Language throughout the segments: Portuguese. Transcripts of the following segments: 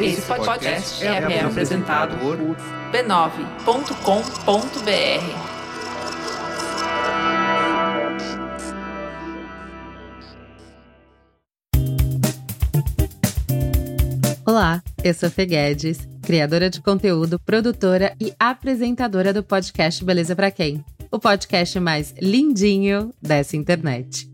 Esse podcast é, é apresentado por b9.com.br. Olá, eu sou Fê Guedes, criadora de conteúdo, produtora e apresentadora do podcast Beleza Pra Quem? O podcast mais lindinho dessa internet.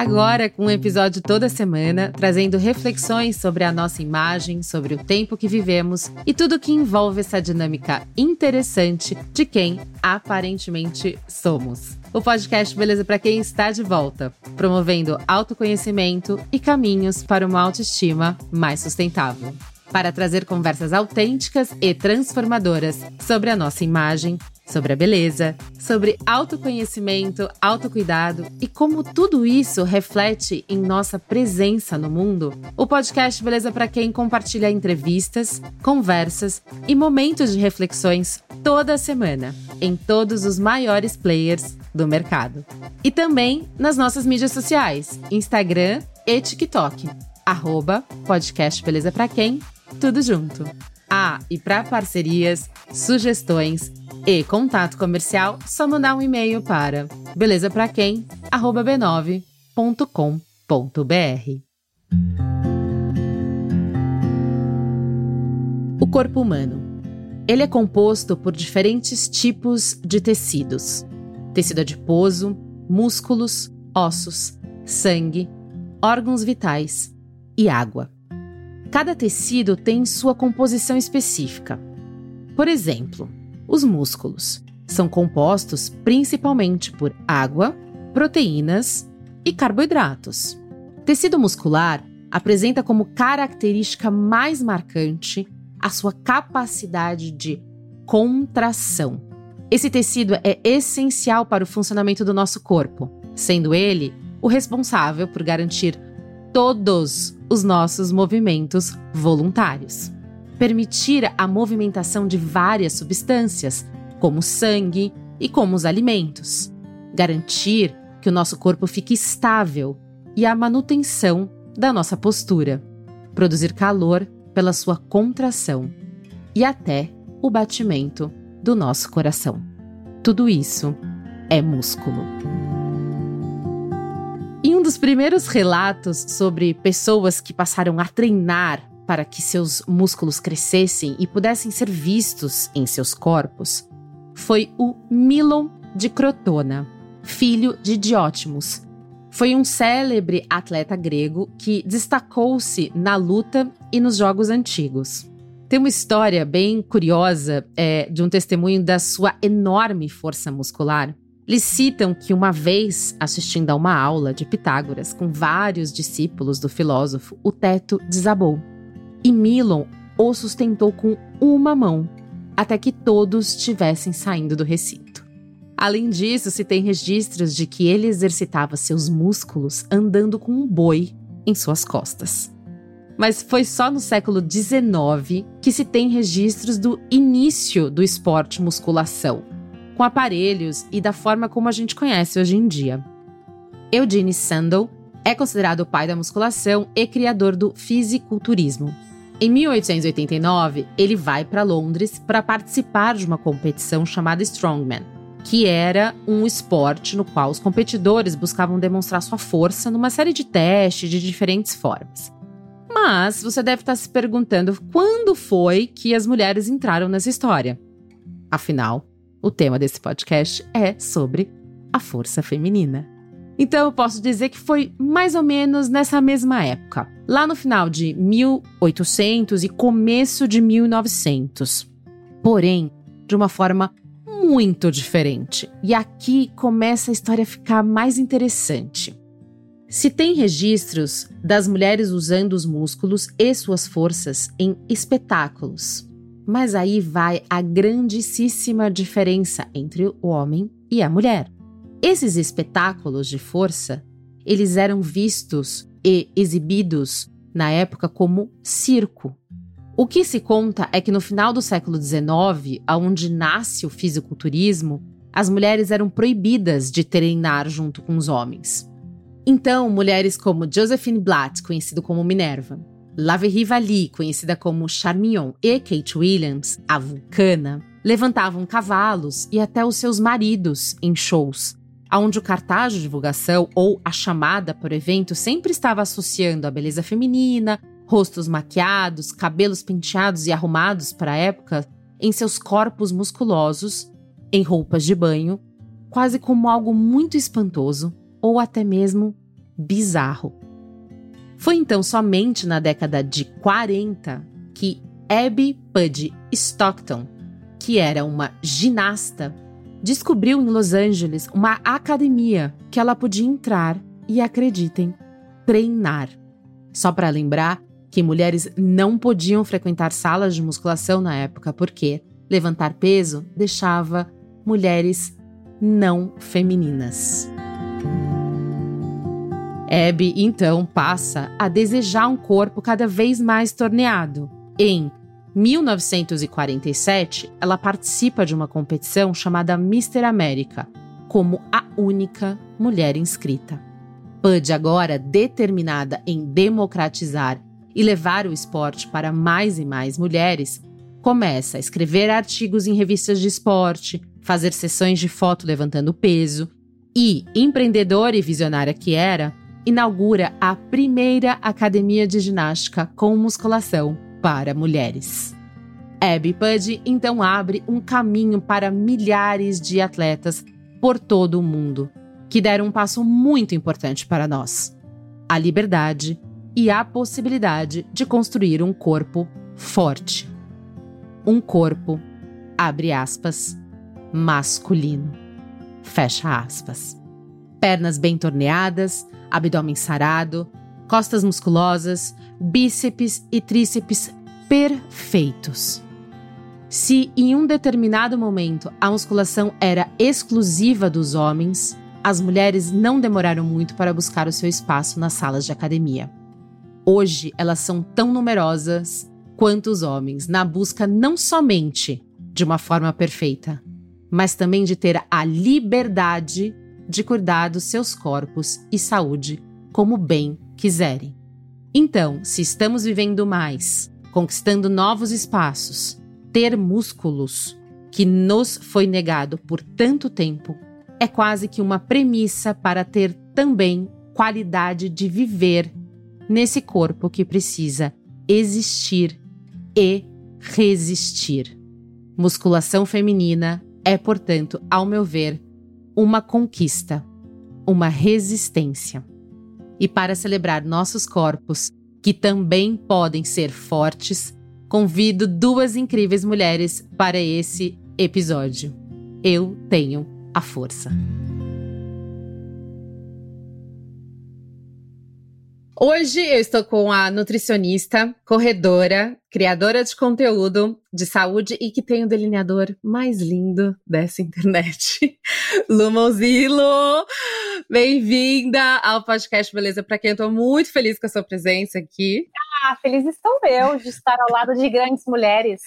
Agora, com um episódio toda semana, trazendo reflexões sobre a nossa imagem, sobre o tempo que vivemos e tudo que envolve essa dinâmica interessante de quem aparentemente somos. O podcast Beleza para quem está de volta, promovendo autoconhecimento e caminhos para uma autoestima mais sustentável para trazer conversas autênticas e transformadoras sobre a nossa imagem, sobre a beleza, sobre autoconhecimento, autocuidado e como tudo isso reflete em nossa presença no mundo. O podcast Beleza para quem compartilha entrevistas, conversas e momentos de reflexões toda semana em todos os maiores players do mercado. E também nas nossas mídias sociais, Instagram e TikTok. Arroba podcast Beleza Quem tudo junto. Ah, e para parcerias, sugestões e contato comercial, só mandar um e-mail para belezapraquem@b9.com.br. O corpo humano. Ele é composto por diferentes tipos de tecidos: tecido adiposo, músculos, ossos, sangue, órgãos vitais e água. Cada tecido tem sua composição específica. Por exemplo, os músculos são compostos principalmente por água, proteínas e carboidratos. Tecido muscular apresenta como característica mais marcante a sua capacidade de contração. Esse tecido é essencial para o funcionamento do nosso corpo, sendo ele o responsável por garantir todos os nossos movimentos voluntários. Permitir a movimentação de várias substâncias, como sangue e como os alimentos. Garantir que o nosso corpo fique estável e a manutenção da nossa postura. Produzir calor pela sua contração e até o batimento do nosso coração. Tudo isso é músculo. Dos primeiros relatos sobre pessoas que passaram a treinar para que seus músculos crescessem e pudessem ser vistos em seus corpos, foi o Milon de Crotona, filho de Diótimos. Foi um célebre atleta grego que destacou-se na luta e nos jogos antigos. Tem uma história bem curiosa é, de um testemunho da sua enorme força muscular eles citam que uma vez, assistindo a uma aula de Pitágoras com vários discípulos do filósofo, o teto desabou. E Milon o sustentou com uma mão, até que todos estivessem saindo do recinto. Além disso, se tem registros de que ele exercitava seus músculos andando com um boi em suas costas. Mas foi só no século XIX que se tem registros do início do esporte musculação, com aparelhos e da forma como a gente conhece hoje em dia. Eugene Sandel é considerado o pai da musculação e criador do fisiculturismo. Em 1889, ele vai para Londres para participar de uma competição chamada Strongman, que era um esporte no qual os competidores buscavam demonstrar sua força numa série de testes de diferentes formas. Mas você deve estar se perguntando quando foi que as mulheres entraram nessa história. Afinal, o tema desse podcast é sobre a força feminina. Então eu posso dizer que foi mais ou menos nessa mesma época, lá no final de 1800 e começo de 1900. Porém, de uma forma muito diferente. E aqui começa a história a ficar mais interessante. Se tem registros das mulheres usando os músculos e suas forças em espetáculos, mas aí vai a grandíssima diferença entre o homem e a mulher. Esses espetáculos de força, eles eram vistos e exibidos na época como circo. O que se conta é que no final do século XIX, onde nasce o fisiculturismo, as mulheres eram proibidas de treinar junto com os homens. Então, mulheres como Josephine Blatt, conhecido como Minerva, Laverie Vali, conhecida como Charmion, e Kate Williams, a Vulcana, levantavam cavalos e até os seus maridos em shows, onde o cartaz de divulgação ou a chamada por evento sempre estava associando a beleza feminina, rostos maquiados, cabelos penteados e arrumados para a época, em seus corpos musculosos, em roupas de banho, quase como algo muito espantoso ou até mesmo bizarro. Foi então somente na década de 40 que Abby Puddy Stockton, que era uma ginasta, descobriu em Los Angeles uma academia que ela podia entrar e, acreditem, treinar. Só para lembrar que mulheres não podiam frequentar salas de musculação na época porque levantar peso deixava mulheres não femininas. Abby então passa a desejar um corpo cada vez mais torneado. Em 1947, ela participa de uma competição chamada Mister América, como a única mulher inscrita. Pud, agora determinada em democratizar e levar o esporte para mais e mais mulheres, começa a escrever artigos em revistas de esporte, fazer sessões de foto levantando peso e, empreendedora e visionária que era, inaugura a primeira academia de ginástica com musculação para mulheres. Abby Puddy então abre um caminho para milhares de atletas por todo o mundo, que deram um passo muito importante para nós: a liberdade e a possibilidade de construir um corpo forte. Um corpo, abre aspas, masculino. Fecha aspas. Pernas bem torneadas, abdômen sarado, costas musculosas, bíceps e tríceps perfeitos. Se em um determinado momento a musculação era exclusiva dos homens, as mulheres não demoraram muito para buscar o seu espaço nas salas de academia. Hoje elas são tão numerosas quanto os homens na busca não somente de uma forma perfeita, mas também de ter a liberdade de cuidar dos seus corpos e saúde como bem quiserem. Então, se estamos vivendo mais, conquistando novos espaços, ter músculos que nos foi negado por tanto tempo é quase que uma premissa para ter também qualidade de viver nesse corpo que precisa existir e resistir. Musculação feminina é, portanto, ao meu ver, uma conquista, uma resistência. E para celebrar nossos corpos, que também podem ser fortes, convido duas incríveis mulheres para esse episódio. Eu tenho a força. Hoje eu estou com a nutricionista, corredora, criadora de conteúdo de saúde e que tem o delineador mais lindo dessa internet, Lu Mozilo. Bem-vinda ao podcast Beleza para quem eu estou muito feliz com a sua presença aqui. Ah, feliz estou eu de estar ao lado de grandes mulheres.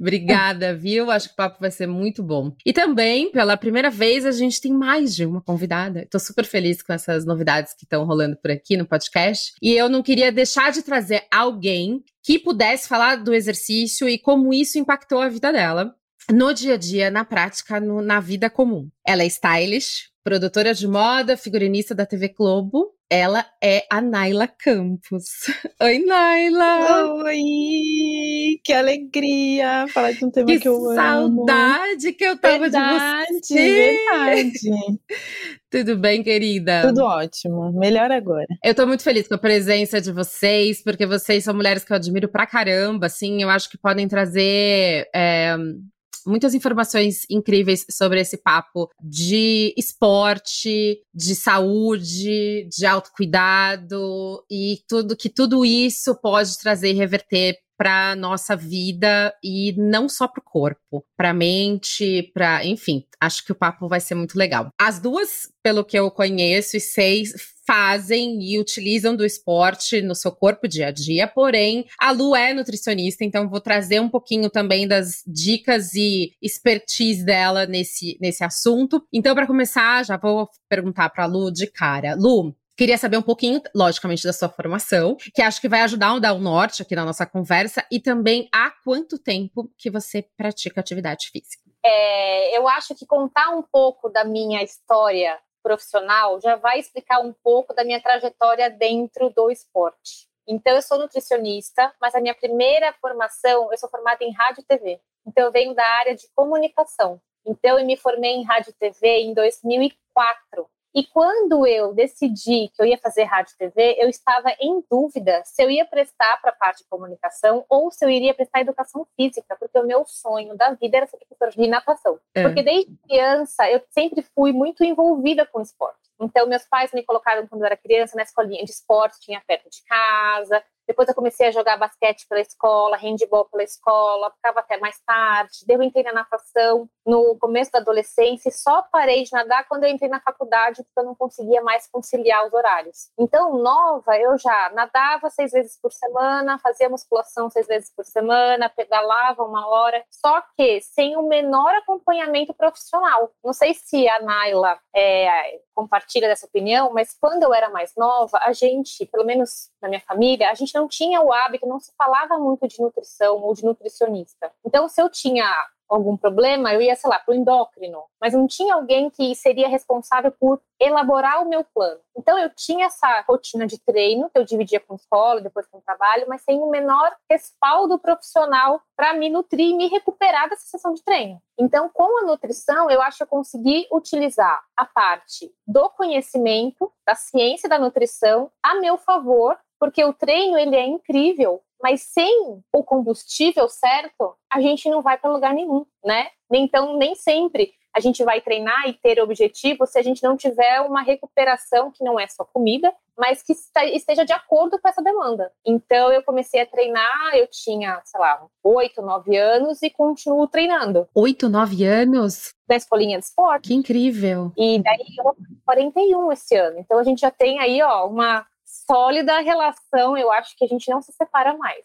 Obrigada, viu? Acho que o papo vai ser muito bom. E também, pela primeira vez, a gente tem mais de uma convidada. Estou super feliz com essas novidades que estão rolando por aqui no podcast. E eu não queria deixar de trazer alguém que pudesse falar do exercício e como isso impactou a vida dela no dia a dia, na prática, no, na vida comum. Ela é stylish, produtora de moda, figurinista da TV Globo. Ela é a Naila Campos. Oi, Naila! Oi! Que alegria falar de um tema que, que eu amo. Que saudade que eu tava verdade, de você! Verdade! Tudo bem, querida? Tudo ótimo. Melhor agora. Eu tô muito feliz com a presença de vocês, porque vocês são mulheres que eu admiro pra caramba, assim. Eu acho que podem trazer é, muitas informações incríveis sobre esse papo de esporte, de saúde, de autocuidado e tudo que tudo isso pode trazer e reverter para nossa vida e não só para o corpo, para a mente, para, enfim, acho que o papo vai ser muito legal. As duas, pelo que eu conheço e sei, fazem e utilizam do esporte no seu corpo dia a dia, porém, a Lu é nutricionista, então vou trazer um pouquinho também das dicas e expertise dela nesse, nesse assunto. Então, para começar, já vou perguntar para Lu de cara. Lu, Queria saber um pouquinho, logicamente, da sua formação, que acho que vai ajudar a dar o norte aqui na nossa conversa, e também há quanto tempo que você pratica atividade física. É, eu acho que contar um pouco da minha história profissional já vai explicar um pouco da minha trajetória dentro do esporte. Então, eu sou nutricionista, mas a minha primeira formação, eu sou formada em rádio e TV. Então, eu venho da área de comunicação. Então, eu me formei em rádio e TV em 2004. E quando eu decidi que eu ia fazer rádio e TV, eu estava em dúvida se eu ia prestar para a parte de comunicação ou se eu iria prestar educação física, porque o meu sonho da vida era ser professora de natação. É. Porque desde criança eu sempre fui muito envolvida com esporte. Então, meus pais me colocaram quando eu era criança na escolinha de esporte, tinha perto de casa. Depois eu comecei a jogar basquete pela escola, handball pela escola, ficava até mais tarde. Eu entrei na natação no começo da adolescência e só parei de nadar quando eu entrei na faculdade, porque eu não conseguia mais conciliar os horários. Então, nova, eu já nadava seis vezes por semana, fazia musculação seis vezes por semana, pedalava uma hora, só que sem o menor acompanhamento profissional. Não sei se a Naila é, compartilha dessa opinião, mas quando eu era mais nova, a gente, pelo menos na minha família, a gente não tinha o hábito, não se falava muito de nutrição ou de nutricionista. Então, se eu tinha algum problema, eu ia, sei lá, para o endócrino, mas não tinha alguém que seria responsável por elaborar o meu plano. Então eu tinha essa rotina de treino que eu dividia com escola, depois com trabalho, mas sem o menor respaldo profissional para me nutrir e me recuperar dessa sessão de treino. Então, com a nutrição, eu acho que eu consegui utilizar a parte do conhecimento, da ciência da nutrição a meu favor porque o treino ele é incrível, mas sem o combustível certo, a gente não vai para lugar nenhum, né? Então, nem sempre a gente vai treinar e ter objetivo se a gente não tiver uma recuperação que não é só comida, mas que esteja de acordo com essa demanda. Então, eu comecei a treinar, eu tinha, sei lá, oito, nove anos e continuo treinando. Oito, nove anos? Na escolinha de esporte. Que incrível! E daí eu vou 41 esse ano. Então, a gente já tem aí, ó, uma sólida relação, eu acho que a gente não se separa mais.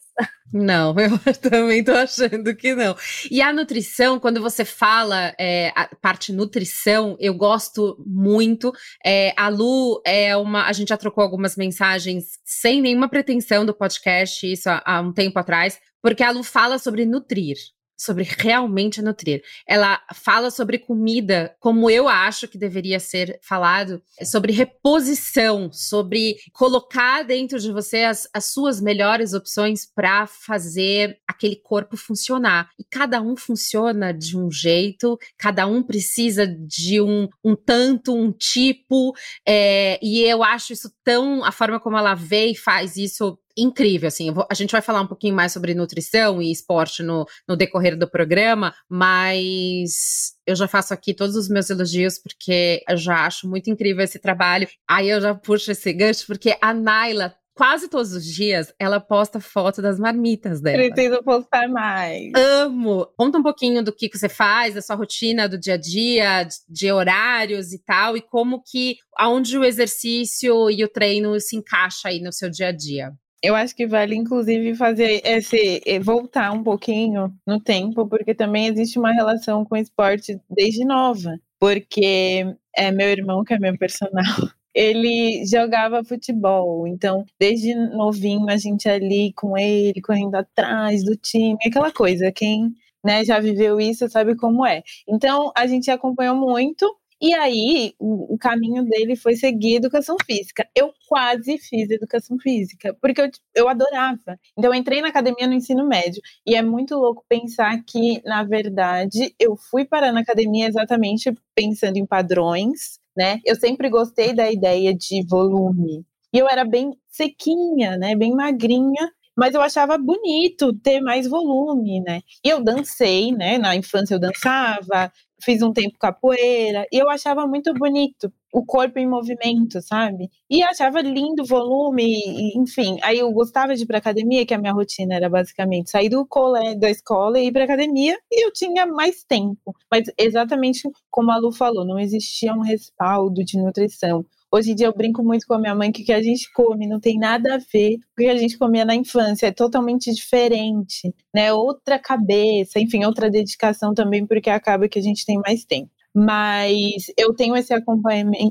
Não, eu também tô achando que não. E a nutrição, quando você fala é, a parte nutrição, eu gosto muito. É, a Lu é uma. A gente já trocou algumas mensagens sem nenhuma pretensão do podcast, isso há, há um tempo atrás, porque a Lu fala sobre nutrir sobre realmente nutrir. Ela fala sobre comida como eu acho que deveria ser falado, sobre reposição, sobre colocar dentro de você as, as suas melhores opções para fazer aquele corpo funcionar. E cada um funciona de um jeito, cada um precisa de um, um tanto, um tipo, é, e eu acho isso tão. A forma como ela vê e faz isso incrível, assim, vou, a gente vai falar um pouquinho mais sobre nutrição e esporte no, no decorrer do programa, mas eu já faço aqui todos os meus elogios, porque eu já acho muito incrível esse trabalho. Aí eu já puxo esse gancho, porque a Naila quase todos os dias ela posta foto das marmitas dela. Preciso postar mais. Amo! Conta um pouquinho do que, você faz, da sua rotina do dia a dia, de, de horários e tal, e como que, aonde o exercício e o treino se encaixa aí no seu dia a dia. Eu acho que vale, inclusive, fazer esse voltar um pouquinho no tempo, porque também existe uma relação com esporte desde nova. Porque é meu irmão que é meu personal. Ele jogava futebol, então desde novinho a gente ali com ele, correndo atrás do time, aquela coisa. Quem né, já viveu isso sabe como é. Então a gente acompanhou muito e aí, o, o, caminho dele foi seguir educação física. Eu quase fiz educação física, porque eu, eu adorava. Então, eu entrei na academia no ensino médio. E é muito louco pensar que, na verdade, eu fui parar na academia exatamente pensando em padrões, né? Eu sempre gostei da ideia de volume. E eu era bem sequinha, né? Bem magrinha mas eu achava bonito ter mais volume, né? E eu dancei, né? Na infância eu dançava, fiz um tempo capoeira, e eu achava muito bonito o corpo em movimento, sabe? E achava lindo o volume, e, enfim. Aí eu gostava de ir pra academia, que a minha rotina era basicamente sair do cole, da escola e ir pra academia, e eu tinha mais tempo. Mas exatamente como a Lu falou, não existia um respaldo de nutrição. Hoje em dia eu brinco muito com a minha mãe que o que a gente come não tem nada a ver com o que a gente comia na infância, é totalmente diferente, né? Outra cabeça, enfim, outra dedicação também, porque acaba que a gente tem mais tempo. Mas eu tenho esse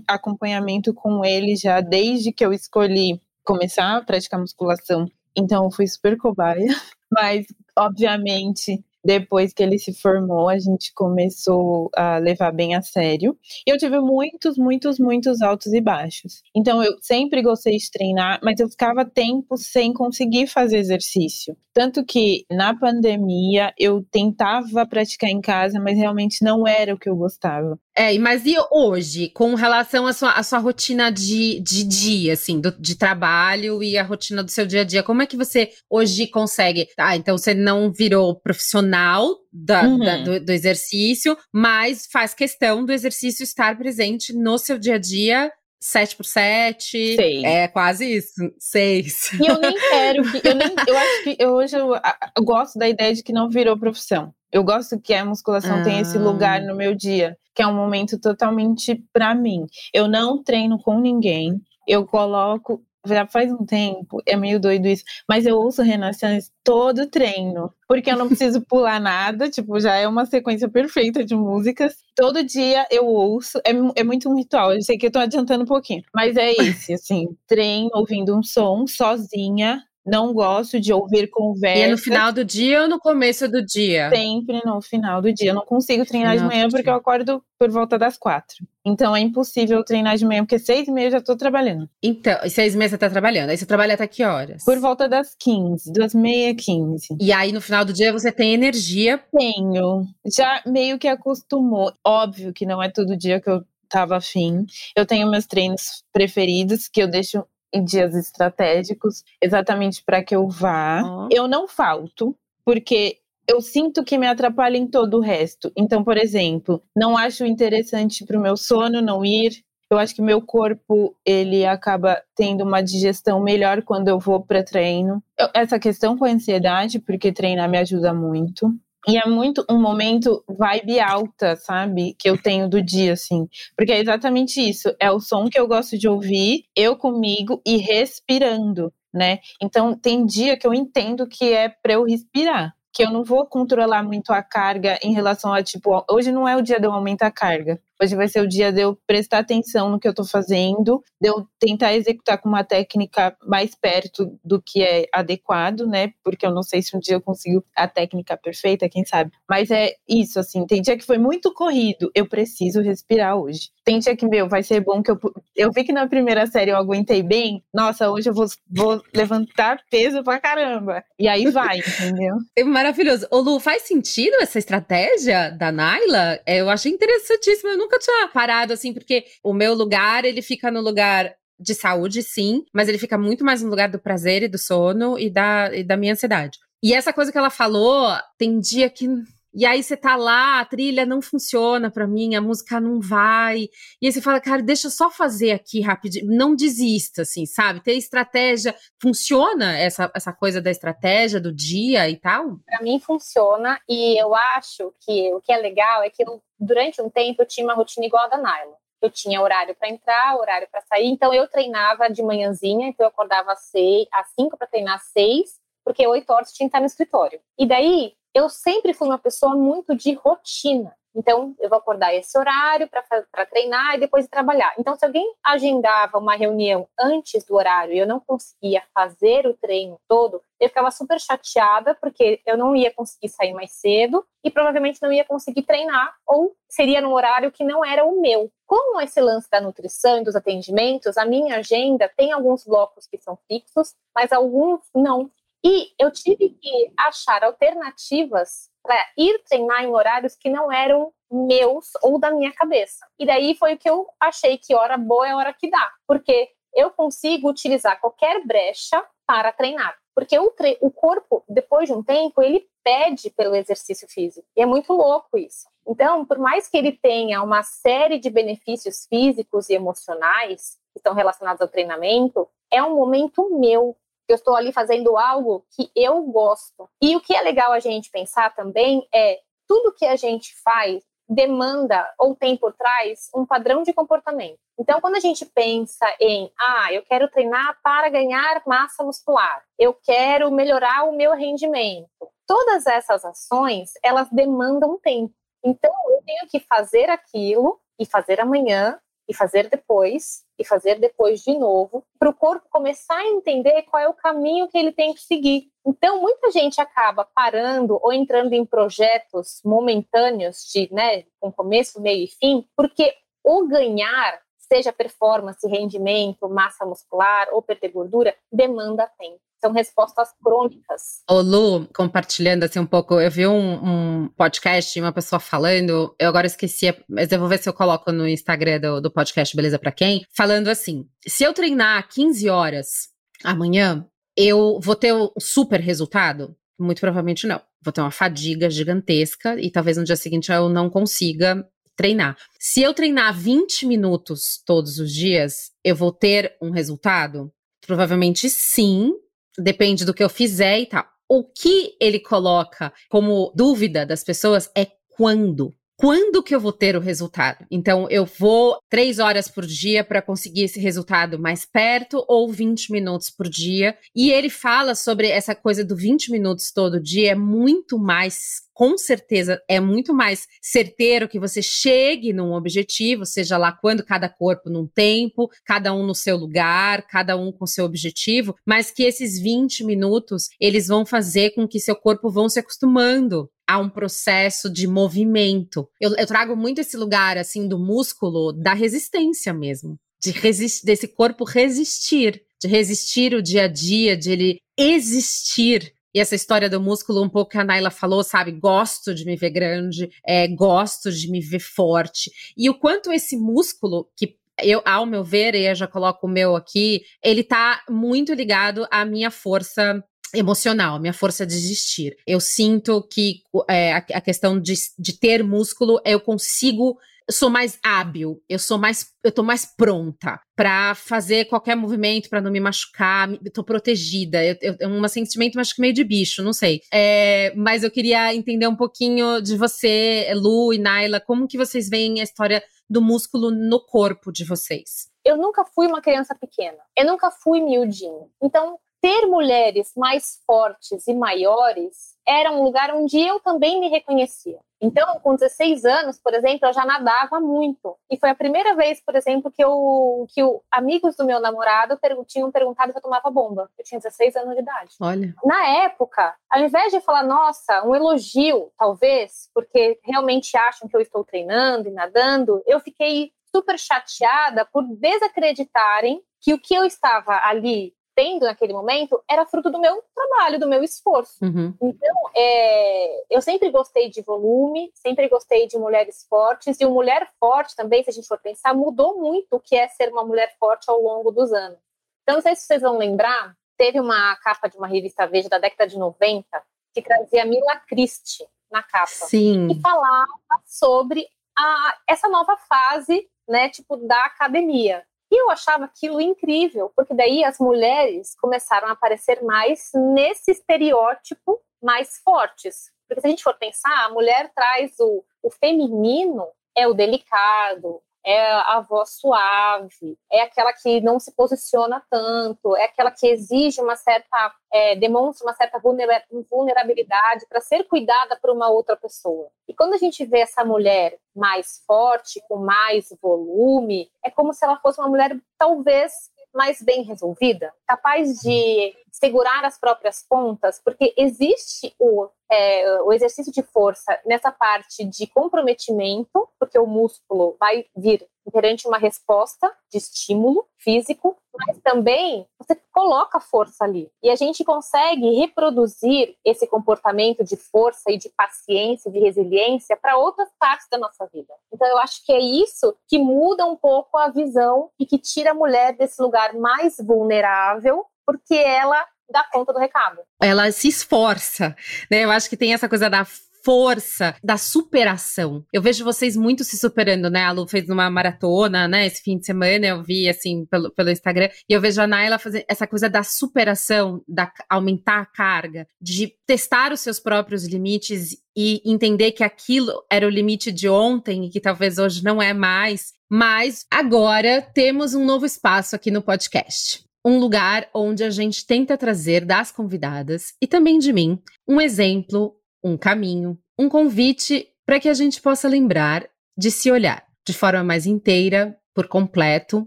acompanhamento, com ele já desde que eu escolhi começar a praticar musculação. Então eu fui super cobaia. Mas, obviamente, depois que ele se formou, a gente começou a levar bem a sério. E eu tive muitos, muitos, muitos altos e baixos. Então eu sempre gostei de treinar, mas eu ficava tempo sem conseguir fazer exercício. Tanto que na pandemia eu tentava praticar em casa, mas realmente não era o que eu gostava. É, mas e hoje, com relação à sua, à sua rotina de, de dia, assim, do, de trabalho e a rotina do seu dia a dia, como é que você hoje consegue? Ah, então você não virou profissional da, uhum. da, do, do exercício, mas faz questão do exercício estar presente no seu dia a dia 7 por 7 Sei. É quase isso. 6. E eu nem quero que. Eu, nem, eu acho que eu, hoje eu, eu, gosto da ideia de que não virou profissão. Eu gosto que a musculação ah. tenha esse lugar no meu dia, que é um momento totalmente para mim. Eu não treino com ninguém. Eu coloco já faz um tempo, é meio doido isso, mas eu ouço Renaissance todo treino, porque eu não preciso pular nada, tipo, já é uma sequência perfeita de músicas. Todo dia eu ouço, é, é muito um ritual, eu sei que eu tô adiantando um pouquinho, mas é esse, assim, treino ouvindo um som sozinha, não gosto de ouvir conversa. E é no final do dia ou no começo do dia? Sempre no final do dia. Eu não consigo treinar final de manhã porque eu acordo por volta das quatro. Então é impossível treinar de manhã, porque seis e meia eu já tô trabalhando. Então, seis e meia você tá trabalhando. Aí você trabalha até que horas? Por volta das quinze, duas meia, quinze. E aí no final do dia você tem energia? Tenho. Já meio que acostumou. Óbvio que não é todo dia que eu tava afim. Eu tenho meus treinos preferidos, que eu deixo em dias estratégicos, exatamente para que eu vá. Uhum. Eu não falto, porque eu sinto que me atrapalha em todo o resto. Então, por exemplo, não acho interessante para o meu sono não ir. Eu acho que meu corpo ele acaba tendo uma digestão melhor quando eu vou para treino. Eu, essa questão com a ansiedade, porque treinar me ajuda muito. E é muito um momento vibe alta, sabe? Que eu tenho do dia, assim. Porque é exatamente isso. É o som que eu gosto de ouvir, eu comigo e respirando, né? Então, tem dia que eu entendo que é para eu respirar que eu não vou controlar muito a carga em relação a, tipo, hoje não é o dia de eu aumentar a carga. Hoje vai ser o dia de eu prestar atenção no que eu estou fazendo, de eu tentar executar com uma técnica mais perto do que é adequado, né? Porque eu não sei se um dia eu consigo a técnica perfeita, quem sabe. Mas é isso, assim. Tem dia que foi muito corrido, eu preciso respirar hoje. Tem dia que, meu, vai ser bom que eu. Eu vi que na primeira série eu aguentei bem. Nossa, hoje eu vou, vou levantar peso pra caramba. E aí vai, entendeu? É maravilhoso. Ô, Lu, faz sentido essa estratégia da Naila? É, eu achei interessantíssima. Eu não nunca tinha parado assim, porque o meu lugar, ele fica no lugar de saúde, sim, mas ele fica muito mais no lugar do prazer e do sono e da, e da minha ansiedade. E essa coisa que ela falou, tem dia que e aí você tá lá, a trilha não funciona para mim, a música não vai. E aí você fala, cara, deixa eu só fazer aqui rapidinho. Não desista, assim, sabe? Ter estratégia. Funciona essa, essa coisa da estratégia do dia e tal? Para mim funciona. E eu acho que o que é legal é que eu, durante um tempo eu tinha uma rotina igual a da Naila. Eu tinha horário para entrar, horário para sair. Então eu treinava de manhãzinha, então eu acordava às, às cinco para treinar às seis, porque oito horas tinha que estar no escritório. E daí eu sempre fui uma pessoa muito de rotina. Então, eu vou acordar esse horário para treinar e depois trabalhar. Então, se alguém agendava uma reunião antes do horário e eu não conseguia fazer o treino todo, eu ficava super chateada porque eu não ia conseguir sair mais cedo e provavelmente não ia conseguir treinar ou seria num horário que não era o meu. Com esse lance da nutrição e dos atendimentos, a minha agenda tem alguns blocos que são fixos, mas alguns não. E eu tive que achar alternativas para ir treinar em horários que não eram meus ou da minha cabeça. E daí foi o que eu achei que hora boa é hora que dá, porque eu consigo utilizar qualquer brecha para treinar. Porque o, tre o corpo, depois de um tempo, ele pede pelo exercício físico. E é muito louco isso. Então, por mais que ele tenha uma série de benefícios físicos e emocionais que estão relacionados ao treinamento, é um momento meu, eu estou ali fazendo algo que eu gosto. E o que é legal a gente pensar também é tudo que a gente faz demanda ou tem por trás um padrão de comportamento. Então, quando a gente pensa em, ah, eu quero treinar para ganhar massa muscular, eu quero melhorar o meu rendimento, todas essas ações, elas demandam tempo. Então, eu tenho que fazer aquilo e fazer amanhã e fazer depois e fazer depois de novo, para o corpo começar a entender qual é o caminho que ele tem que seguir. Então, muita gente acaba parando ou entrando em projetos momentâneos de, né, com começo, meio e fim, porque o ganhar seja performance, rendimento, massa muscular ou perder gordura, demanda tempo. São respostas crônicas. O Lu, compartilhando assim um pouco, eu vi um, um podcast, uma pessoa falando, eu agora esqueci, mas eu vou ver se eu coloco no Instagram do, do podcast Beleza para Quem, falando assim: se eu treinar 15 horas amanhã, eu vou ter um super resultado? Muito provavelmente não. Vou ter uma fadiga gigantesca e talvez no dia seguinte eu não consiga treinar. Se eu treinar 20 minutos todos os dias, eu vou ter um resultado? Provavelmente sim, depende do que eu fizer e tal. O que ele coloca como dúvida das pessoas é quando quando que eu vou ter o resultado? Então, eu vou três horas por dia para conseguir esse resultado mais perto ou 20 minutos por dia. E ele fala sobre essa coisa do 20 minutos todo dia, é muito mais com certeza é muito mais certeiro que você chegue num objetivo, seja lá quando cada corpo num tempo, cada um no seu lugar, cada um com seu objetivo, mas que esses 20 minutos eles vão fazer com que seu corpo vão se acostumando a um processo de movimento. Eu, eu trago muito esse lugar assim do músculo da resistência mesmo, de resist, desse corpo resistir, de resistir o dia a dia, de ele existir. E essa história do músculo, um pouco que a Naila falou, sabe? Gosto de me ver grande, é, gosto de me ver forte. E o quanto esse músculo, que eu, ao meu ver, e eu já coloco o meu aqui, ele tá muito ligado à minha força emocional, minha força de existir. Eu sinto que é, a, a, questão de, de ter músculo, eu consigo sou mais hábil, eu sou mais, eu tô mais pronta para fazer qualquer movimento para não me machucar, eu tô protegida. Eu, eu, é um sentimento, acho que meio de bicho, não sei. É, mas eu queria entender um pouquinho de você, Lu e Naila, como que vocês veem a história do músculo no corpo de vocês? Eu nunca fui uma criança pequena. Eu nunca fui miudinho. Então, ter mulheres mais fortes e maiores era um lugar onde eu também me reconhecia. Então, com 16 anos, por exemplo, eu já nadava muito. E foi a primeira vez, por exemplo, que, eu, que o, amigos do meu namorado tinham perguntado se eu tomava bomba. Eu tinha 16 anos de idade. Olha. Na época, ao invés de falar, nossa, um elogio, talvez, porque realmente acham que eu estou treinando e nadando, eu fiquei super chateada por desacreditarem que o que eu estava ali tendo naquele momento era fruto do meu trabalho, do meu esforço. Uhum. Então, é, eu sempre gostei de volume, sempre gostei de mulheres fortes, e o mulher forte também, se a gente for pensar, mudou muito o que é ser uma mulher forte ao longo dos anos. Então, não sei se vocês vão lembrar, teve uma capa de uma revista Veja da década de 90 que trazia Mila Christie na capa. Sim. E falava sobre a, essa nova fase, né, tipo, da academia. E eu achava aquilo incrível, porque daí as mulheres começaram a aparecer mais nesse estereótipo mais fortes. Porque se a gente for pensar, a mulher traz o, o feminino, é o delicado, é a voz suave, é aquela que não se posiciona tanto, é aquela que exige uma certa, é, demonstra uma certa vulnerabilidade para ser cuidada por uma outra pessoa. E quando a gente vê essa mulher mais forte, com mais volume, é como se ela fosse uma mulher talvez mais bem resolvida, capaz de segurar as próprias pontas, porque existe o, é, o exercício de força nessa parte de comprometimento, porque o músculo vai vir perante uma resposta de estímulo físico, mas também você coloca força ali. E a gente consegue reproduzir esse comportamento de força e de paciência, de resiliência para outras partes da nossa vida. Então eu acho que é isso que muda um pouco a visão e que tira a mulher desse lugar mais vulnerável porque ela dá conta do recado. Ela se esforça, né? Eu acho que tem essa coisa da força, da superação. Eu vejo vocês muito se superando, né? A Lu fez uma maratona, né? Esse fim de semana eu vi, assim, pelo, pelo Instagram. E eu vejo a Naila fazer essa coisa da superação, da aumentar a carga, de testar os seus próprios limites e entender que aquilo era o limite de ontem e que talvez hoje não é mais. Mas agora temos um novo espaço aqui no podcast um lugar onde a gente tenta trazer das convidadas e também de mim um exemplo, um caminho, um convite para que a gente possa lembrar de se olhar de forma mais inteira, por completo,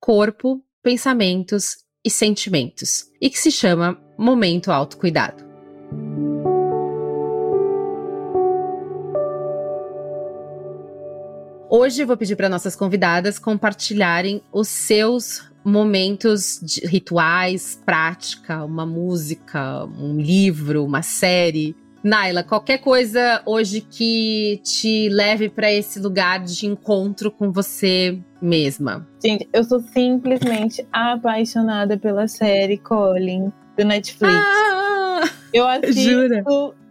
corpo, pensamentos e sentimentos, e que se chama Momento Autocuidado. Hoje eu vou pedir para nossas convidadas compartilharem os seus momentos de rituais, prática, uma música, um livro, uma série. Naila, qualquer coisa hoje que te leve para esse lugar de encontro com você mesma. Gente, eu sou simplesmente apaixonada pela série Colin do Netflix. Ah, eu assisto jura?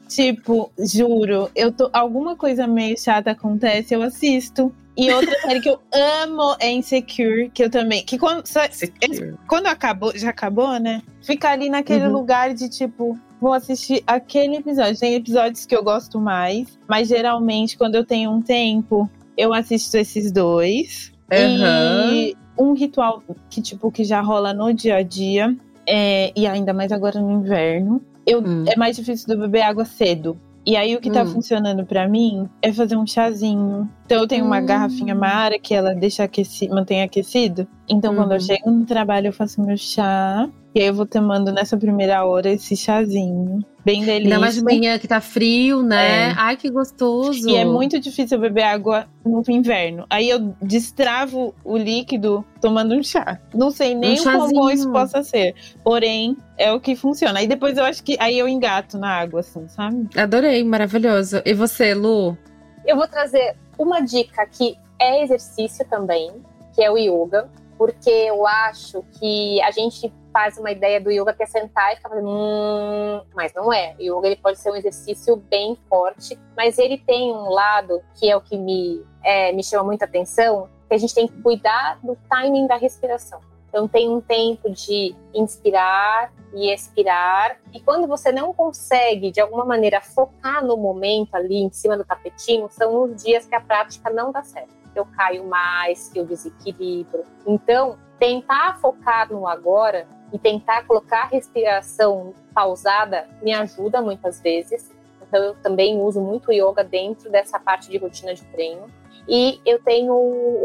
Tipo, juro, eu tô. Alguma coisa meio chata acontece, eu assisto. E outra série que eu amo é Insecure, que eu também. Que quando, Insecure. quando acabou, já acabou, né? Fica ali naquele Uhum. lugar de tipo, vou assistir aquele episódio. Tem episódios que eu gosto mais, mas geralmente quando eu tenho um tempo, eu assisto esses dois. Aham. E um ritual que, tipo, que já rola no dia a dia, é, e ainda mais agora no inverno, eu, Hum. é mais difícil de eu beber água cedo. E aí o que tá Hum. funcionando pra mim é fazer um chazinho. Então eu tenho uma Hum. garrafinha Mara que ela deixa aqueci, mantém aquecido. Então quando eu Uhum. chego no trabalho eu faço meu chá. E aí eu vou tomando nessa primeira hora esse chazinho. Bem delícia. Ainda mais de manhã que tá frio, né? É. Ai, que gostoso. E é muito difícil eu beber água no inverno. Aí eu destravo o líquido tomando um chá. Não sei nem Um o quão bom chazinho. isso possa ser. Porém, é o que funciona. Aí depois eu acho que aí eu engato na água, assim, sabe? Adorei, maravilhoso. E você, Lu? Eu vou trazer uma dica que é exercício também, que é o yoga, porque eu acho que a gente faz uma ideia do yoga que é sentar e ficar fazendo hum, mas não é. O yoga ele pode ser um exercício bem forte, mas ele tem um lado que é o que me, é, me chama muita atenção, que a gente tem que cuidar do timing da respiração. Então tem um tempo de inspirar e expirar. E quando você não consegue, de alguma maneira, focar no momento ali em cima do tapetinho, são os dias que a prática não dá certo. Que eu caio mais, que eu desequilibro. Então, tentar focar no agora e tentar colocar a respiração pausada me ajuda muitas vezes. Então, eu também uso muito yoga dentro dessa parte de rotina de treino. E eu tenho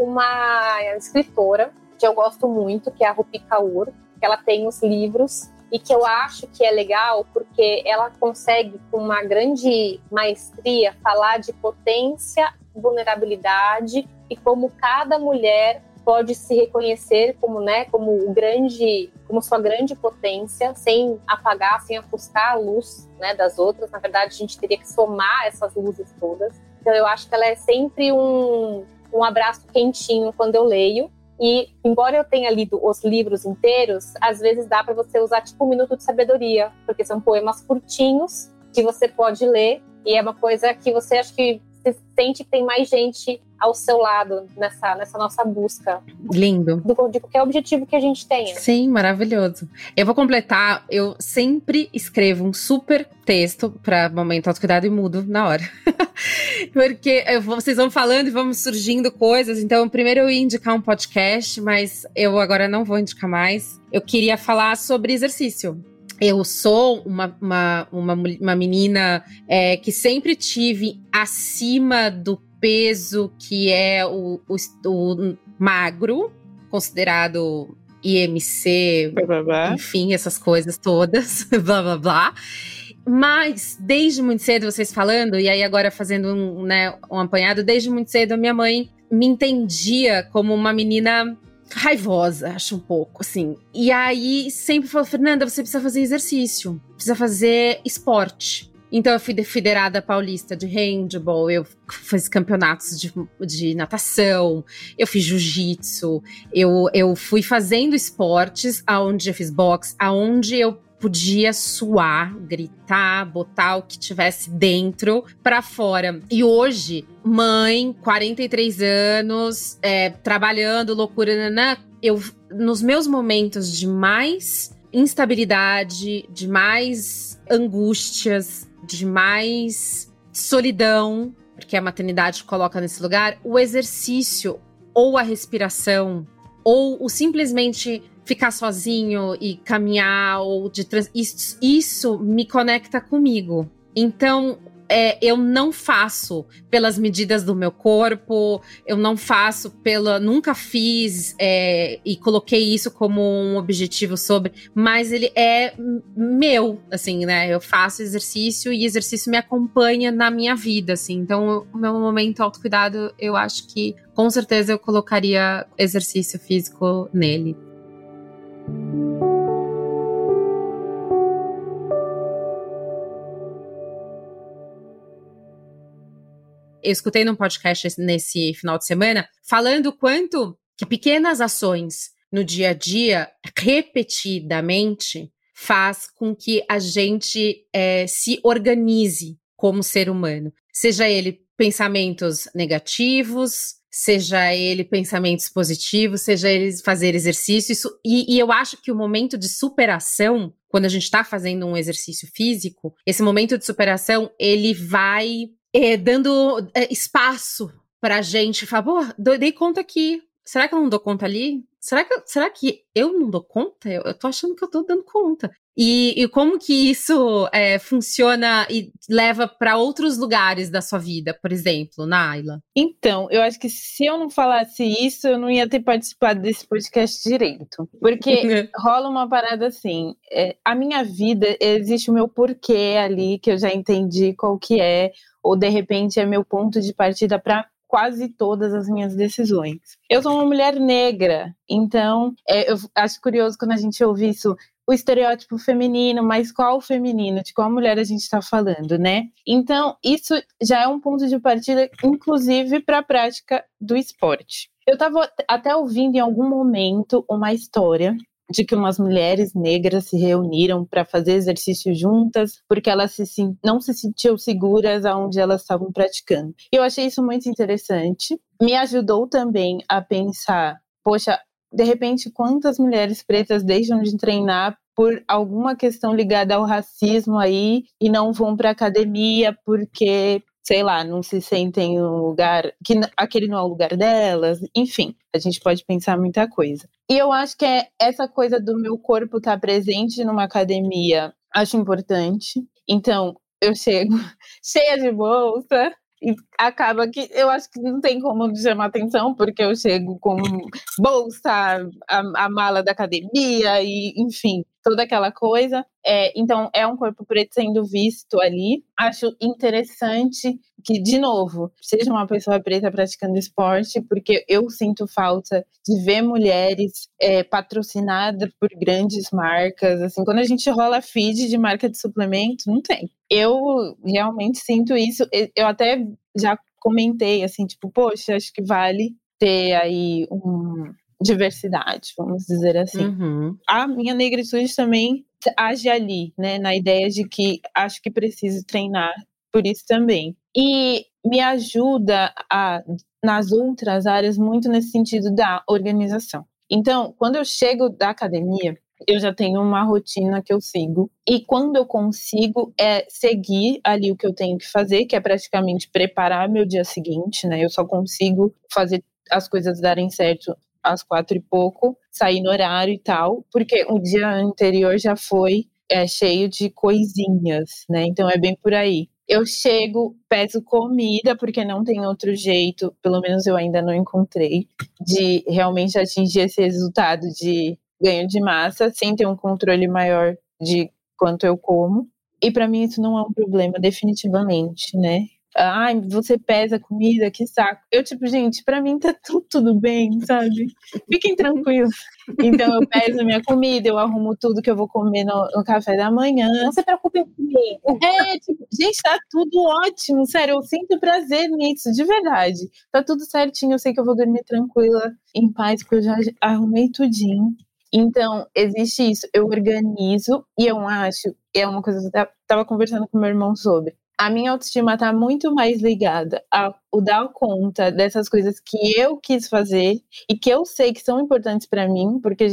uma escritora que eu gosto muito, que é a Rupi Kaur, que ela tem os livros e que eu acho que é legal porque ela consegue com uma grande maestria falar de potência, vulnerabilidade e como cada mulher pode se reconhecer como, né, como o grande, como sua grande potência, sem apagar, sem ofuscar a luz, né, das outras. Na verdade, a gente teria que somar essas luzes todas. Então, eu acho que ela é sempre um, um abraço quentinho quando eu leio. E, embora eu tenha lido os livros inteiros, às vezes dá para você usar tipo um minuto de sabedoria, porque são poemas curtinhos que você pode ler e é uma coisa que você acha que você sente que tem mais gente ao seu lado nessa, nessa nossa busca Lindo. do, de qualquer objetivo que a gente tenha. Sim, maravilhoso. Eu vou completar, eu sempre escrevo um super texto para momento autocuidado e mudo na hora. Porque eu vocês vão falando e vão surgindo coisas. Então, primeiro eu ia indicar um podcast, mas eu agora não vou indicar mais. Eu queria falar sobre exercício. Eu sou uma, uma, uma, uma menina é, que sempre tive acima do peso que é o, o, o magro, considerado IMC, enfim, essas coisas todas, blá blá blá. Mas, desde muito cedo, vocês falando, e aí agora fazendo um, né, um apanhado, desde muito cedo, a minha mãe me entendia como uma menina raivosa, acho um pouco, assim. E aí sempre falou, Fernanda, você precisa fazer exercício, precisa fazer esporte. Então eu fui de- federada paulista de handball, eu fiz campeonatos de, de natação, eu fiz jiu-jitsu, eu, eu fui fazendo esportes aonde eu fiz boxe, aonde eu podia suar, gritar, botar o que tivesse dentro pra fora. E hoje, mãe, 43 anos, é, trabalhando, loucura, nanã, eu nos meus momentos de mais instabilidade, de mais angústias, de mais solidão, porque a maternidade coloca nesse lugar, o exercício ou a respiração ou o simplesmente ficar sozinho e caminhar ou de trans... isso, isso me conecta comigo. Então, é, eu não faço pelas medidas do meu corpo, eu não faço pela. Nunca fiz é, e coloquei isso como um objetivo sobre, mas ele é meu, assim, né? Eu faço exercício e exercício me acompanha na minha vida, assim. Então, o meu momento autocuidado, eu acho que com certeza eu colocaria exercício físico nele. Eu escutei num podcast nesse final de semana falando quanto que pequenas ações no dia a dia, repetidamente, faz com que a gente é, se organize como ser humano. Seja ele pensamentos negativos, seja ele pensamentos positivos, seja ele fazer exercício. Isso, e, e eu acho que o momento de superação, quando a gente está fazendo um exercício físico, esse momento de superação, ele vai é, dando é, espaço pra gente falar, pô, dei conta aqui. Será que eu não dou conta ali? Será que, será que eu não dou conta? Eu, eu tô achando que eu tô dando conta. E, e como que isso é, funciona e leva para outros lugares da sua vida, por exemplo, Naila? Então, eu acho que se eu não falasse isso, eu não ia ter participado desse podcast direito. Porque rola uma parada assim: é, a minha vida, existe o meu porquê ali, que eu já entendi qual que é, ou de repente é meu ponto de partida para quase todas as minhas decisões. Eu sou uma mulher negra, então é, eu acho curioso quando a gente ouve isso, o estereótipo feminino, mas qual feminino, de qual mulher a gente está falando, né? Então, isso já é um ponto de partida, inclusive, para a prática do esporte. Eu estava até ouvindo em algum momento uma história de que umas mulheres negras se reuniram para fazer exercício juntas porque elas se, não se sentiam seguras aonde elas estavam praticando. Eu achei isso muito interessante. Me ajudou também a pensar, poxa, de repente quantas mulheres pretas deixam de treinar por alguma questão ligada ao racismo aí e não vão para academia porque sei lá, não se sentem no lugar, que aquele não é o lugar delas, enfim, a gente pode pensar muita coisa. E eu acho que é essa coisa do meu corpo estar tá presente numa academia, acho importante. Então, eu chego cheia de bolsa, e acaba que eu acho que não tem como chamar atenção, porque eu chego com bolsa, a, a mala da academia, e enfim, toda aquela coisa. É, então, é um corpo preto sendo visto ali. Acho interessante que, de novo, seja uma pessoa preta praticando esporte, porque eu sinto falta de ver mulheres é, patrocinadas por grandes marcas. Assim, quando a gente rola feed de marca de suplemento, não tem. Eu realmente sinto isso. Eu até já comentei assim, tipo, poxa, acho que vale ter aí um, diversidade, vamos dizer assim. Uhum. A minha negritude também age ali, né, na ideia de que acho que preciso treinar por isso também. E me ajuda a, nas outras áreas muito nesse sentido da organização. Então, quando eu chego da academia, eu já tenho uma rotina que eu sigo. E quando eu consigo é seguir ali o que eu tenho que fazer, que é praticamente preparar meu dia seguinte, né? Eu só consigo fazer as coisas darem certo às quatro e pouco, sair no horário e tal, porque o dia anterior já foi é, cheio de coisinhas, né? Então é bem por aí. Eu chego, peço comida, porque não tem outro jeito, pelo menos eu ainda não encontrei, de realmente atingir esse resultado de ganho de massa sem ter um controle maior de quanto eu como. E para mim isso não é um problema, definitivamente, né? Ai, você pesa comida, que saco. Eu, tipo, gente, pra mim tá tudo, tudo bem, sabe? Fiquem tranquilos. Então eu peso minha comida, eu arrumo tudo que eu vou comer no, no café da manhã. Não se preocupe comigo. É, tipo, gente, tá tudo ótimo, sério, eu sinto prazer nisso, de verdade. Tá tudo certinho, eu sei que eu vou dormir tranquila, em paz, porque eu já arrumei tudinho. Então, existe isso, eu organizo e eu acho, é uma coisa que eu tava conversando com meu irmão sobre a minha autoestima está muito mais ligada ao dar conta dessas coisas que eu quis fazer e que eu sei que são importantes para mim, porque